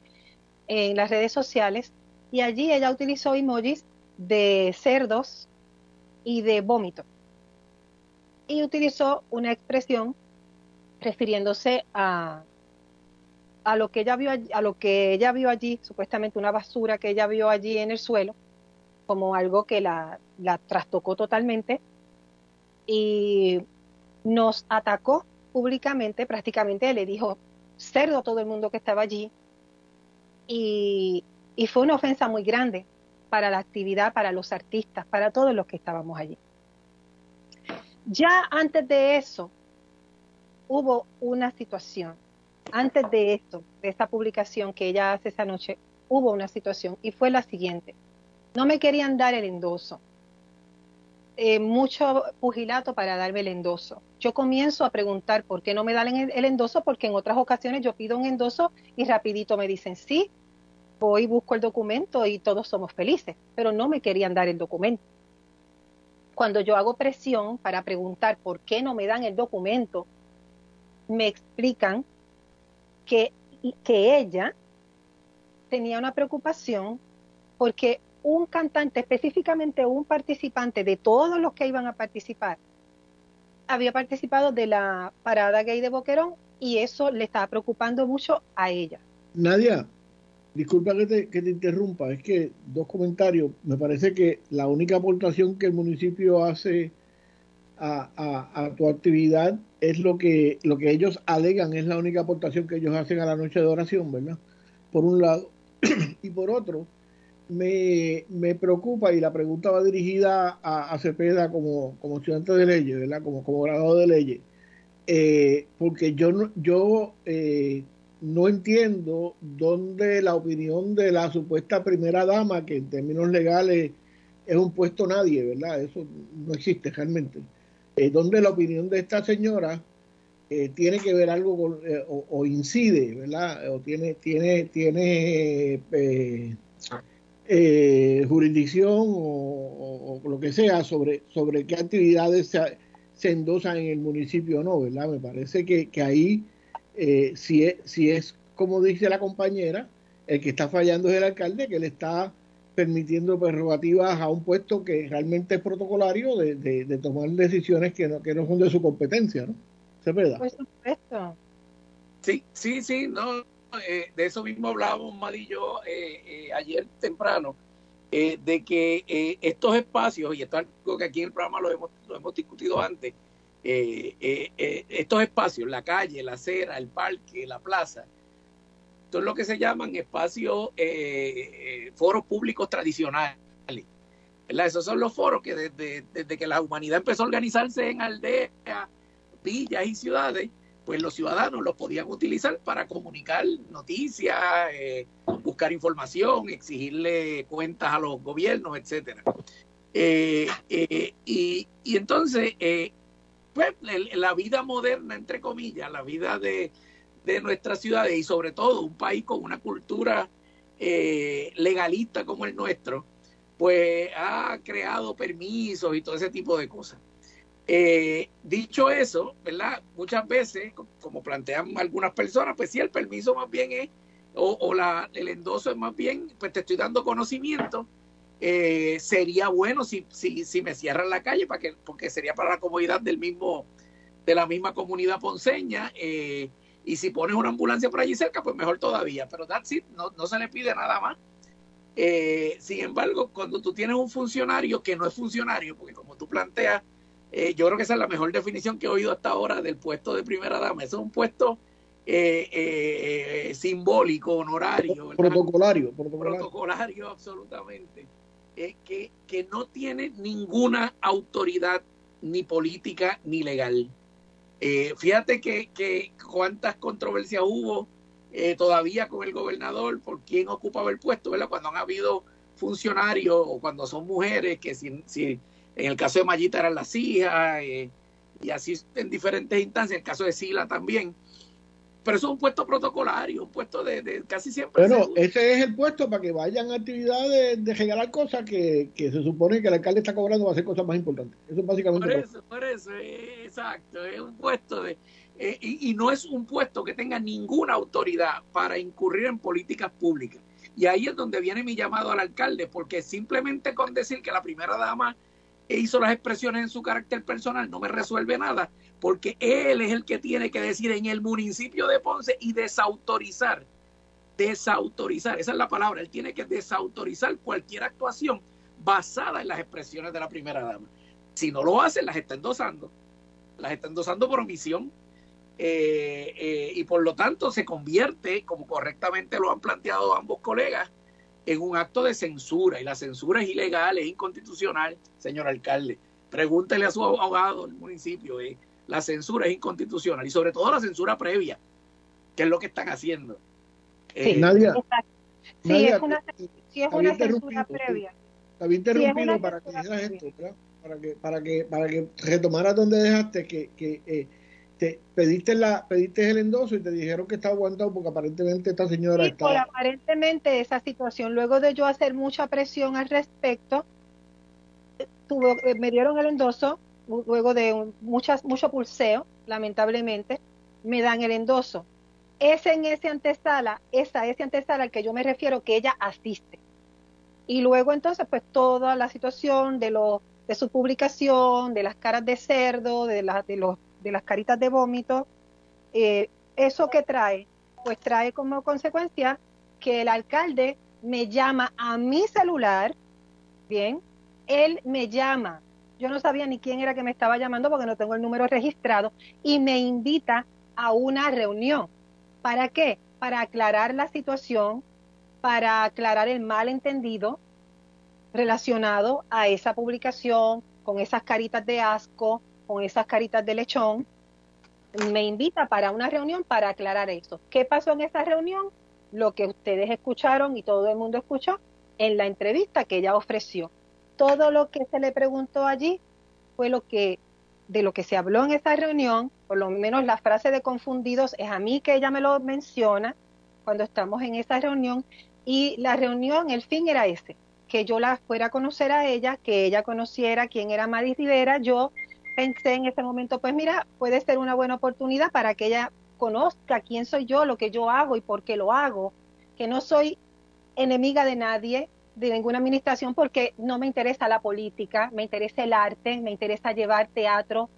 en las redes sociales. Y allí ella utilizó emojis de cerdos y de vómito y utilizó una expresión refiriéndose a, a lo que ella vio a lo que ella vio allí, supuestamente una basura que ella vio allí en el suelo, como algo que la, la trastocó totalmente y nos atacó públicamente, prácticamente le dijo cerdo a todo el mundo que estaba allí y, y fue una ofensa muy grande para la actividad, para los artistas, para todos los que estábamos allí. Ya antes de eso hubo una situación, antes de esto, de esta publicación que ella hace esa noche, hubo una situación y fue la siguiente. No me querían dar el endoso. Eh, mucho pugilato para darme el endoso. Yo comienzo a preguntar por qué no me dan el, el, endoso, porque en otras ocasiones yo pido un endoso y rapidito me dicen sí, voy, busco el documento y todos somos felices, pero no me querían dar el documento cuando yo hago presión para preguntar por qué no me dan el documento, me explican que, que ella tenía una preocupación porque un cantante, específicamente un participante de todos los que iban a participar, había participado de la parada gay de Boquerón y eso le estaba preocupando mucho a ella. Nadia, disculpa que te, que te interrumpa, es que dos comentarios. Me parece que la única aportación que el municipio hace a, a, tu actividad es lo que, lo que ellos alegan, es la única aportación que ellos hacen a la noche de oración, ¿verdad? Por un lado. *clears throat* y por otro, me, me, preocupa, y la pregunta va dirigida a, a Cepeda como, como estudiante de leyes, ¿verdad? Como, como graduado de leyes, eh, porque yo, yo eh, no entiendo dónde la opinión de la supuesta primera dama, que en términos legales es un puesto nadie, ¿verdad? Eso no existe realmente. Eh, donde la opinión de esta señora eh, tiene que ver algo con, eh, o, incide, ¿verdad? O tiene, tiene, tiene jurisdicción o, lo que sea sobre, sobre qué actividades se, se endosan en el municipio o no, ¿verdad? Me parece que, que ahí eh, si, es, si es como dice la compañera, el que está fallando es el alcalde, que le está permitiendo prerrogativas a un puesto que realmente es protocolario de, de, tomar decisiones que no, que no son de su competencia, ¿no? ¿Se verdad? Por supuesto. Sí, sí, sí, no, eh, de eso mismo hablábamos Mad y yo eh, ayer temprano, de que estos espacios, y esto es algo que aquí en el programa lo hemos, lo hemos discutido antes, eh, eh, eh, estos espacios, la calle, la acera, el parque, la plaza, es lo que se llaman espacios, foros públicos tradicionales. Esos son los foros que desde, que la humanidad empezó a organizarse en aldeas, villas y ciudades, pues los ciudadanos los podían utilizar para comunicar noticias, buscar información, exigirle cuentas a los gobiernos, etcétera. y, entonces pues, la vida moderna, entre comillas, la vida de, de nuestras ciudades y sobre todo un país con una cultura eh, legalista como el nuestro, pues ha creado permisos y todo ese tipo de cosas. Eh, dicho eso, ¿verdad? Muchas veces, como plantean algunas personas, pues sí, el permiso más bien es, o, o la, el endoso es más bien, pues te estoy dando conocimiento eh, sería bueno si, si, si me cierran la calle para que, porque sería para la comodidad del mismo, de la misma comunidad ponceña. Eh, y si pones una ambulancia por allí cerca, pues mejor todavía. Pero that's it, no, no se le pide nada más. Eh, sin embargo, cuando tú tienes un funcionario que no es funcionario, porque como tú planteas, yo creo que esa es la mejor definición que he oído hasta ahora del puesto de primera dama. Eso es un puesto simbólico, honorario. Protocolario, protocolario. Protocolario, *laughs* absolutamente que, que no tiene ninguna autoridad ni política ni legal. Eh, fíjate que, que, cuántas controversias hubo eh, todavía con el gobernador por quién ocupaba el puesto, ¿verdad? Cuando han habido funcionarios o cuando son mujeres, que si, si en el caso de Mayita eran las hijas, eh, y así en diferentes instancias, en el caso de Sila también, pero eso es un puesto protocolario, un puesto de, casi siempre. Bueno, ese es el puesto para que vayan a actividades de regalar cosas que, se supone que el alcalde está cobrando para hacer cosas más importantes. Eso es básicamente. Por eso, por eso, eh, exacto, es un puesto de. Eh, y, no es un puesto que tenga ninguna autoridad para incurrir en políticas públicas. Y ahí es donde viene mi llamado al alcalde, porque simplemente con decir que la primera dama hizo las expresiones en su carácter personal no me resuelve nada, porque él es el que tiene que decir en el municipio de Ponce y desautorizar, desautorizar, esa es la palabra, él tiene que desautorizar cualquier actuación basada en las expresiones de la primera dama. Si no lo hace, las está endosando, las está endosando por omisión. Eh, eh, y por lo tanto se convierte, como correctamente lo han planteado ambos colegas, en un acto de censura y la censura es ilegal, es inconstitucional, señor alcalde. Pregúntele a su abogado del municipio, eh, la censura es inconstitucional y sobre todo la censura previa, que es lo que están haciendo. Sí, eh, Nadia, sí, es una, sí es una censura previa. Había interrumpido para que dijeras esto, Para que, para que, para que retomaras donde dejaste que, que eh, te pediste la pediste el endoso y te dijeron que está aguantado porque aparentemente esta señora sí, está aparentemente esa situación luego de yo hacer mucha presión al respecto tuvo, eh, me dieron el endoso luego de muchas, mucho pulseo, lamentablemente, me dan el endoso. es en ese antesala, esa, ese antesala al que yo me refiero que ella asiste. Y luego entonces, pues toda la situación de, lo, de su publicación, de las caras de cerdo, de, de, los, de las caritas de vómito, eh, eso que trae, pues trae como consecuencia que el alcalde me llama a mi celular, bien, él me llama, yo no sabía ni quién era que me estaba llamando porque no tengo el número registrado, y me invita a una reunión. ¿Para qué? Para aclarar la situación, para aclarar el malentendido relacionado a esa publicación, con esas caritas de asco, con esas caritas de lechón. Me invita para una reunión para aclarar eso. ¿Qué pasó en esa reunión? Lo que ustedes escucharon y todo el mundo escuchó en la entrevista que ella ofreció. Todo lo que se le preguntó allí fue lo que de lo que se habló en esa reunión, por lo menos la frase de confundidos es a mí que ella me lo menciona cuando estamos en esa reunión y la reunión, el fin era ese, que yo la fuera a conocer a ella, que ella conociera quién era Mari Rivera. Yo pensé en ese momento, pues mira, puede ser una buena oportunidad para que ella conozca quién soy yo, lo que yo hago y por qué lo hago, que no soy enemiga de nadie, de ninguna administración, porque no me interesa la política, me interesa el arte, me interesa llevar teatro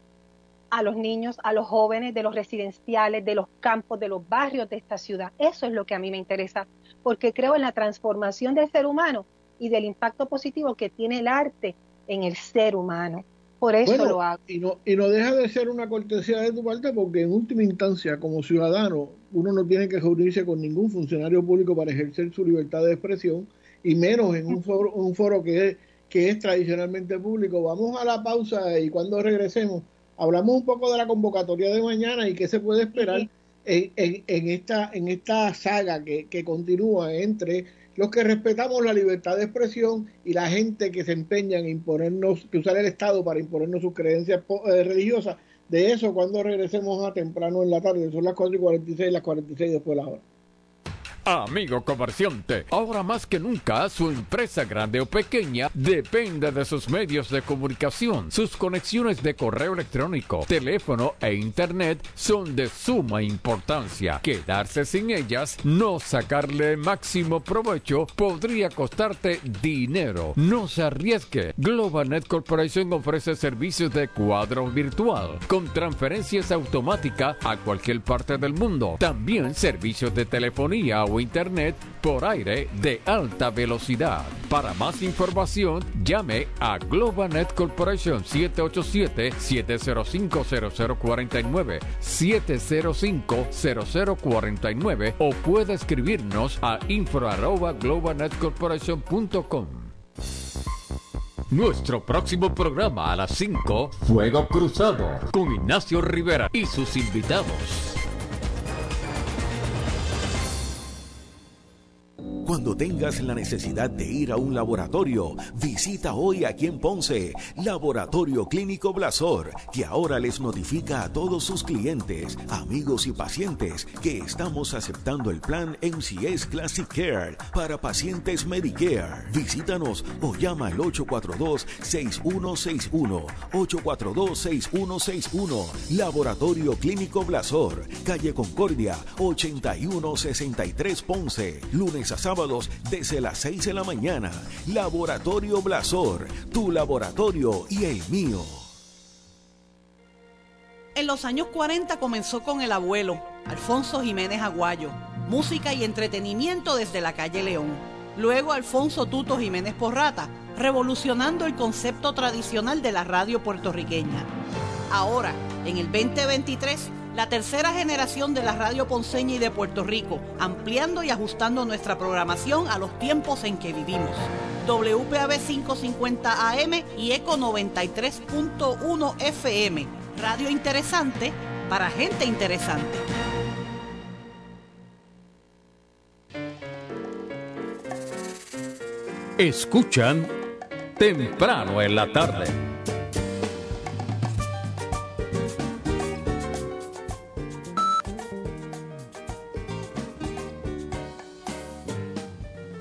a los niños, a los jóvenes de los residenciales, de los campos, de los barrios de esta ciudad. Eso es lo que a mí me interesa, porque creo en la transformación del ser humano y del impacto positivo que tiene el arte en el ser humano. Por eso lo hago. Y no, y no deja de ser una cortesía de tu parte porque en última instancia, como ciudadano, uno no tiene que reunirse con ningún funcionario público para ejercer su libertad de expresión y menos en un foro, un foro que, es, que es tradicionalmente público. Vamos a la pausa y cuando regresemos hablamos un poco de la convocatoria de mañana y qué se puede esperar en, en, esta, en esta saga que, que continúa entre los que respetamos la libertad de expresión y la gente que se empeña en imponernos, que usar el Estado para imponernos sus creencias eh, religiosas. De eso cuando regresemos a temprano en la tarde, son las 4 y 46, las 46 después de la hora. Amigo comerciante, ahora más que nunca su empresa grande o pequeña depende de sus medios de comunicación. Sus conexiones de correo electrónico, teléfono e internet son de suma importancia. Quedarse sin ellas, no sacarle máximo provecho, podría costarte dinero. No se arriesgue. GlobalNet Corporation ofrece servicios de cuadro virtual con transferencias automáticas a cualquier parte del mundo. También servicios de telefonía o internet por aire de alta velocidad. Para más información, llame a GlobalNet Corporation 787-705-0049, 705-0049 o puede escribirnos a info.globalnetcorporation.com. Nuestro próximo programa a las 5, Fuego Cruzado, con Ignacio Rivera y sus invitados. Cuando tengas la necesidad de ir a un laboratorio, visita hoy aquí en Ponce, Laboratorio Clínico Blasor, que ahora les notifica a todos sus clientes, amigos y pacientes que estamos aceptando el plan MCS Classic Care para pacientes Medicare. Visítanos o llama al 842-6161, 842-6161, Laboratorio Clínico Blasor, calle Concordia, 8163 Ponce, lunes a sábado desde las 6 de la mañana. Laboratorio Blasor, tu laboratorio y el mío. En los años 40 comenzó con el abuelo, Alfonso Jiménez Aguayo, música y entretenimiento desde la calle León. Luego Alfonso Tuto Jiménez Porrata, revolucionando el concepto tradicional de la radio puertorriqueña. Ahora, en el 2023, la tercera generación de la radio ponceña y de Puerto Rico, ampliando y ajustando nuestra programación a los tiempos en que vivimos. WPAB 550 AM y ECO 93.1 FM. Radio interesante para gente interesante. Escuchan temprano en la tarde.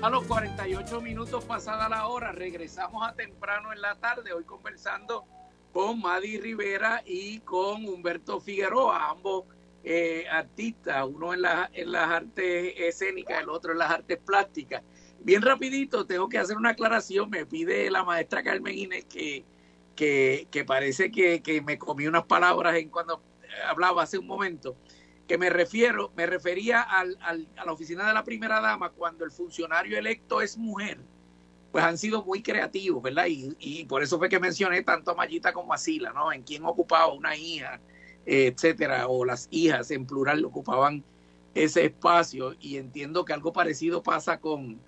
A los 48 minutos pasada la hora, regresamos a temprano en la tarde, hoy conversando con Madi Rivera y con Humberto Figueroa, ambos eh, artistas, uno en, la, en las artes escénicas, el otro en las artes plásticas. Bien rapidito, tengo que hacer una aclaración, me pide la maestra Carmen Inés que, que, parece que, que, me comí unas palabras en cuando hablaba hace un momento, que me refiero, me refería al, al, a la oficina de la primera dama cuando el funcionario electo es mujer pues han sido muy creativos, ¿verdad? Y, y, por eso fue que mencioné tanto a Mayita como a Sila, ¿no? En quién ocupaba una hija, etcétera, o las hijas en plural ocupaban ese espacio y entiendo que algo parecido pasa con,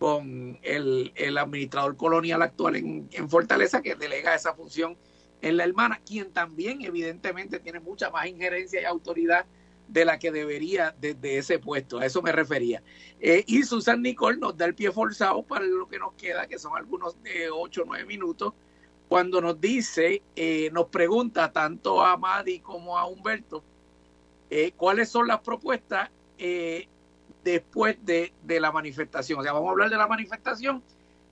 con el, el administrador colonial actual en, en, Fortaleza que delega esa función en la hermana, quien también evidentemente tiene mucha más injerencia y autoridad de la que debería desde ese puesto, a eso me refería. Eh, y Susan Nicole nos da el pie forzado para lo que nos queda, que son algunos de 8 o 9 minutos, cuando nos dice, eh, nos pregunta tanto a Madi como a Humberto, eh, cuáles son las propuestas eh, después de, de, la manifestación. O sea, vamos a hablar de la manifestación,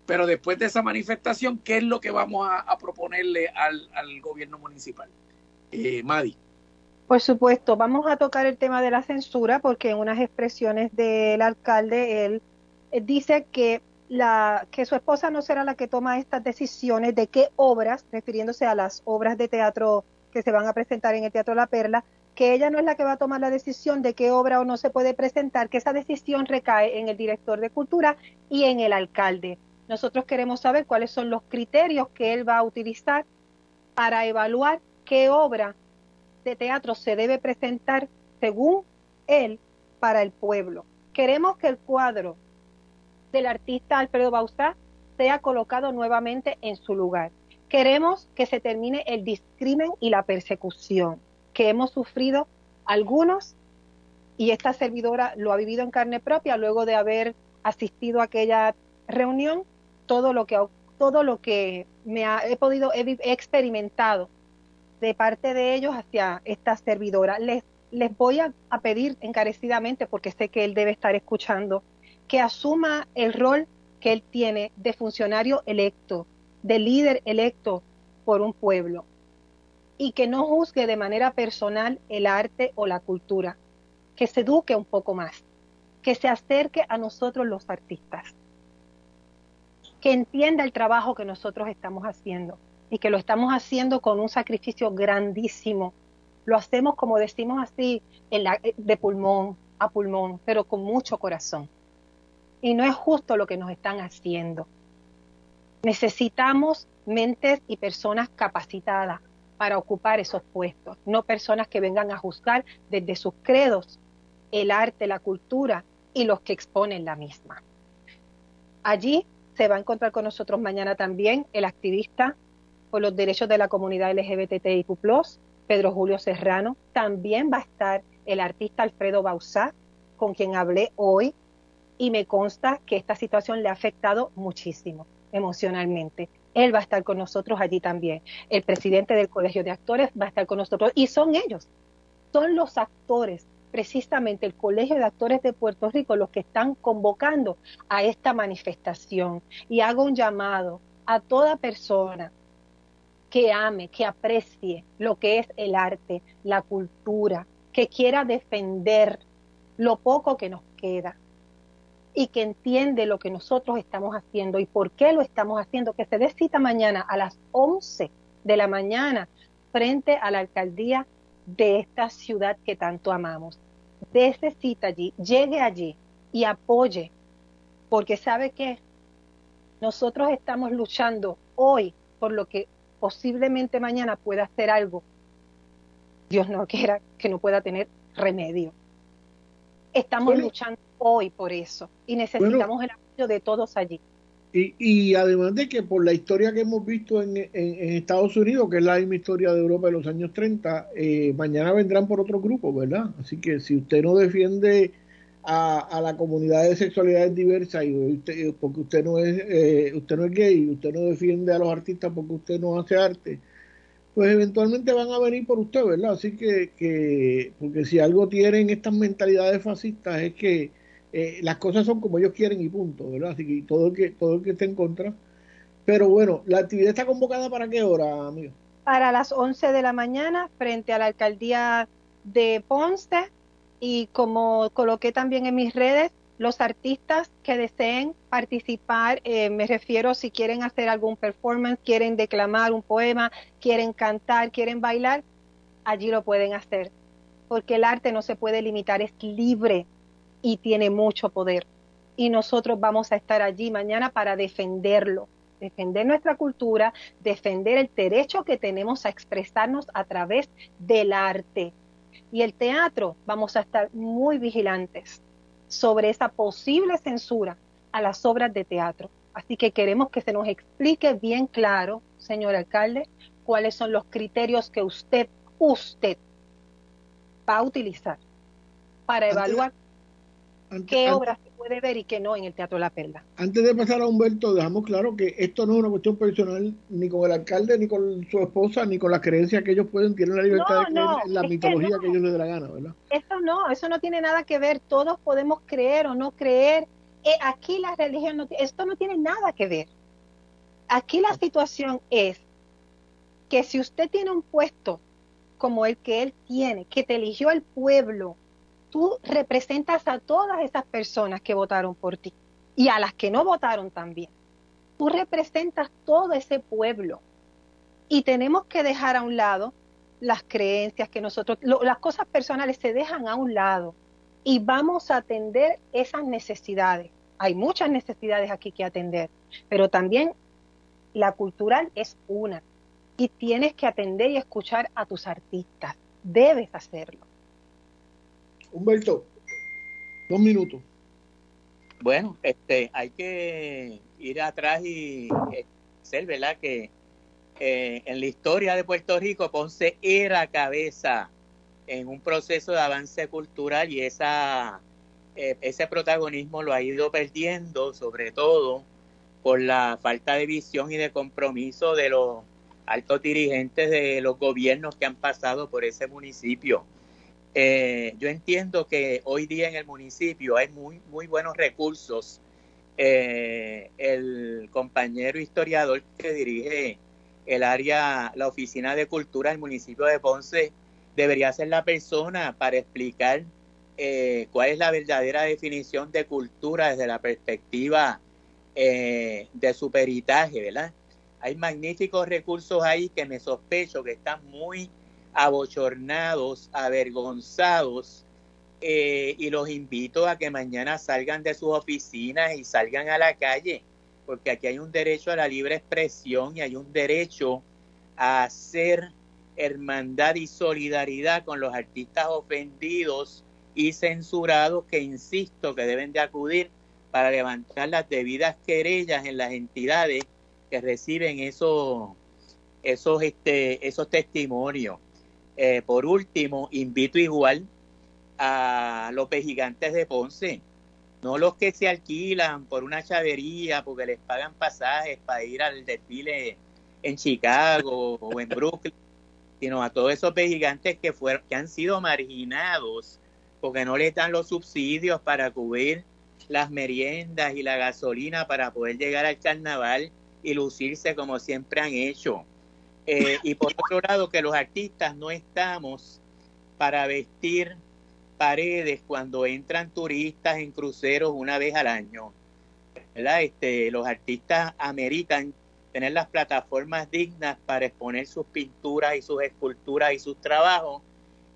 pero después de esa manifestación, ¿qué es lo que vamos a, proponerle al, al, gobierno municipal? Madi. Por supuesto, vamos a tocar el tema de la censura porque en unas expresiones del alcalde, él dice que la, que su esposa no será la que toma estas decisiones de qué obras, refiriéndose a las obras de teatro que se van a presentar en el Teatro La Perla, que ella no es la que va a tomar la decisión de qué obra o no se puede presentar, que esa decisión recae en el director de cultura y en el alcalde. Nosotros queremos saber cuáles son los criterios que él va a utilizar para evaluar qué obra de teatro se debe presentar según él para el pueblo. Queremos que el cuadro del artista Alfredo Bausá sea colocado nuevamente en su lugar. Queremos que se termine el discrimen y la persecución que hemos sufrido algunos y esta servidora lo ha vivido en carne propia luego de haber asistido a aquella reunión, todo lo que todo lo que me ha, he podido he, experimentado de parte de ellos hacia esta servidora. Les les voy a, a pedir encarecidamente porque sé que él debe estar escuchando que asuma el rol que él tiene de funcionario electo, de líder electo por un pueblo, y que no juzgue de manera personal el arte o la cultura, que se eduque un poco más, que se acerque a nosotros los artistas, que entienda el trabajo que nosotros estamos haciendo y que lo estamos haciendo con un sacrificio grandísimo. Lo hacemos, como decimos así, de pulmón a pulmón, pero con mucho corazón. Y no es justo lo que nos están haciendo. Necesitamos mentes y personas capacitadas para ocupar esos puestos, no personas que vengan a juzgar desde sus credos el arte, la cultura y los que exponen la misma. Allí se va a encontrar con nosotros mañana también el activista por los derechos de la comunidad LGBTIQ+, Pedro Julio Serrano. También va a estar el artista Alfredo Bausá, con quien hablé hoy y me consta que esta situación le ha afectado muchísimo emocionalmente. Él va a estar con nosotros allí también. El presidente del Colegio de Actores va a estar con nosotros y son ellos, son los actores, precisamente el Colegio de Actores de Puerto Rico, los que están convocando a esta manifestación. Y hago un llamado a toda persona que ame, que aprecie lo que es el arte, la cultura, que quiera defender lo poco que nos queda, y que entiende lo que nosotros estamos haciendo y por qué lo estamos haciendo, que se dé cita mañana a las 11 de la mañana frente a la alcaldía de esta ciudad que tanto amamos. Dese cita allí, llegue allí y apoye, porque sabe que nosotros estamos luchando hoy por lo que posiblemente mañana pueda hacer algo. Dios no quiera que no pueda tener remedio. Estamos luchando hoy por eso y necesitamos el apoyo de todos allí. Y, y, además de que por la historia que hemos visto en, en, Estados Unidos, que es la misma historia de Europa de los años 30, eh, mañana vendrán por otro grupo, ¿verdad? Así que si usted no defiende a, a la comunidad de sexualidades diversas y usted, porque usted no es eh, usted no es gay, usted no defiende a los artistas porque usted no hace arte, pues eventualmente van a venir por usted, ¿verdad? Así que, que porque si algo tienen estas mentalidades fascistas es que eh, las cosas son como ellos quieren y punto, ¿verdad? Así que todo el que, todo el que esté en contra. Pero bueno, ¿la actividad está convocada para qué hora, amigo? Para las 11 de la mañana frente a la alcaldía de Ponce y como coloqué también en mis redes, los artistas que deseen participar, eh, me refiero si quieren hacer algún performance, quieren declamar un poema, quieren cantar, quieren bailar, allí lo pueden hacer, porque el arte no se puede limitar, es libre y tiene mucho poder. Y nosotros vamos a estar allí mañana para defenderlo, defender nuestra cultura, defender el derecho que tenemos a expresarnos a través del arte. Y el teatro, vamos a estar muy vigilantes sobre esa posible censura a las obras de teatro. Así que queremos que se nos explique bien claro, señor alcalde, cuáles son los criterios que usted, usted va a utilizar para evaluar qué obras puede ver y qué no en el Teatro La Perla. Antes de pasar a Humberto, dejamos claro que esto no es una cuestión personal ni con el alcalde, ni con su esposa, ni con las creencias que ellos pueden, tener la libertad de creer en la mitología que, ellos les dé la gana, ¿verdad? Eso no, eso no tiene nada que ver. Todos podemos creer o no creer. Eh, aquí la religión, no, esto no tiene nada que ver. Aquí la situación es que si usted tiene un puesto como el que él tiene, que te eligió el pueblo, tú representas a todas esas personas que votaron por ti y a las que no votaron también. Tú representas todo ese pueblo y tenemos que dejar a un lado las creencias que nosotros, las cosas personales se dejan a un lado y vamos a atender esas necesidades. Hay muchas necesidades aquí que atender, pero también la cultural es una y tienes que atender y escuchar a tus artistas. Debes hacerlo. Humberto, dos minutos. Bueno, este, hay que ir atrás y eh, ser, ¿verdad? Que eh, en la historia de Puerto Rico Ponce era cabeza en un proceso de avance cultural y esa, eh, ese protagonismo lo ha ido perdiendo, sobre todo por la falta de visión y de compromiso de los altos dirigentes de los gobiernos que han pasado por ese municipio. Eh, yo entiendo que hoy día en el municipio hay muy, muy buenos recursos. Eh, el compañero historiador que dirige el área, la oficina de cultura del municipio de Ponce, debería ser la persona para explicar eh, cuál es la verdadera definición de cultura desde la perspectiva de su peritaje, ¿verdad? Hay magníficos recursos ahí que me sospecho que están muy abochornados, avergonzados, eh, y los invito a que mañana salgan de sus oficinas y salgan a la calle, porque aquí hay un derecho a la libre expresión y hay un derecho a hacer hermandad y solidaridad con los artistas ofendidos y censurados que insisto que deben de acudir para levantar las debidas querellas en las entidades que reciben esos esos este esos testimonios eh, por último, invito igual a los gigantes de Ponce, no los que se alquilan por una chavería porque les pagan pasajes para ir al desfile en Chicago o en Brooklyn, *laughs* sino a todos esos gigantes que, fueron, que han sido marginados porque no les dan los subsidios para cubrir las meriendas y la gasolina para poder llegar al carnaval y lucirse como siempre han hecho. Eh, y por otro lado, que los artistas no estamos para vestir paredes cuando entran turistas en cruceros una vez al año. ¿verdad? Este, los artistas ameritan tener las plataformas dignas para exponer sus pinturas y sus esculturas y sus trabajos.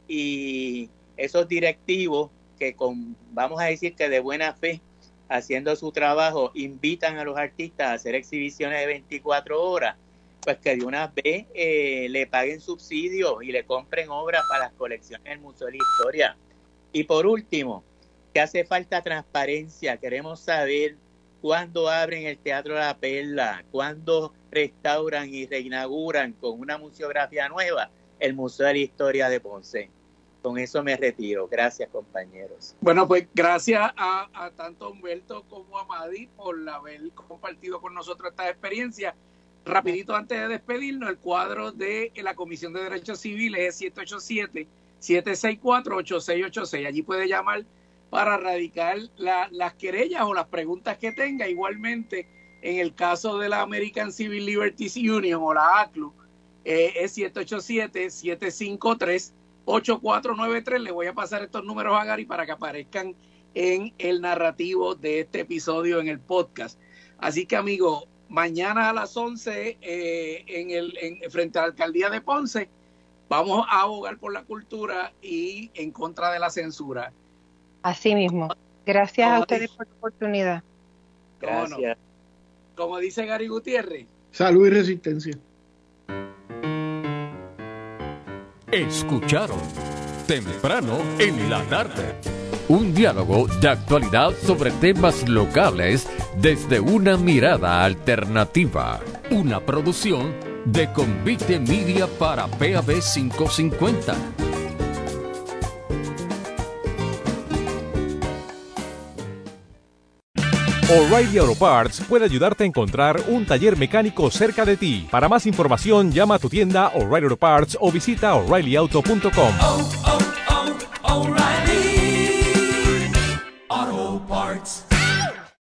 Y esos directivos que con, vamos a decir que de buena fe, haciendo su trabajo, invitan a los artistas a hacer exhibiciones de 24 horas pues que de una vez eh, le paguen subsidios y le compren obras para las colecciones del Museo de la Historia. Y por último, que hace falta transparencia. Queremos saber cuándo abren el Teatro de la Perla, cuándo restauran y reinauguran con una museografía nueva el Museo de la Historia de Ponce. Con eso me retiro. Gracias, compañeros. Bueno, pues gracias a, a tanto Humberto como a Madi por haber compartido con nosotros esta experiencia rapidito antes de despedirnos, el cuadro de la Comisión de Derechos Civiles es 787-764-8686. Allí puede llamar para radicar las querellas o las preguntas que tenga. Igualmente, en el caso de la American Civil Liberties Union o la ACLU, eh, es 787-753 8493. Le voy a pasar estos números a Gary para que aparezcan en el narrativo de este episodio en el podcast. Así que, amigo, mañana a las 11 eh, en el, en, frente a la alcaldía de Ponce, vamos a abogar por la cultura y en contra de la censura. Así mismo. Gracias a ustedes por la oportunidad. Gracias. Como dice Gary Gutiérrez. Salud y resistencia. Escucharon temprano en la tarde. Un diálogo de actualidad sobre temas locales desde una mirada alternativa. Una producción de Convite Media para PAB 550. O'Reilly Auto Parts puede ayudarte a encontrar un taller mecánico cerca de ti. Para más información, llama a tu tienda O'Reilly Auto Parts o visita oreillyauto.com.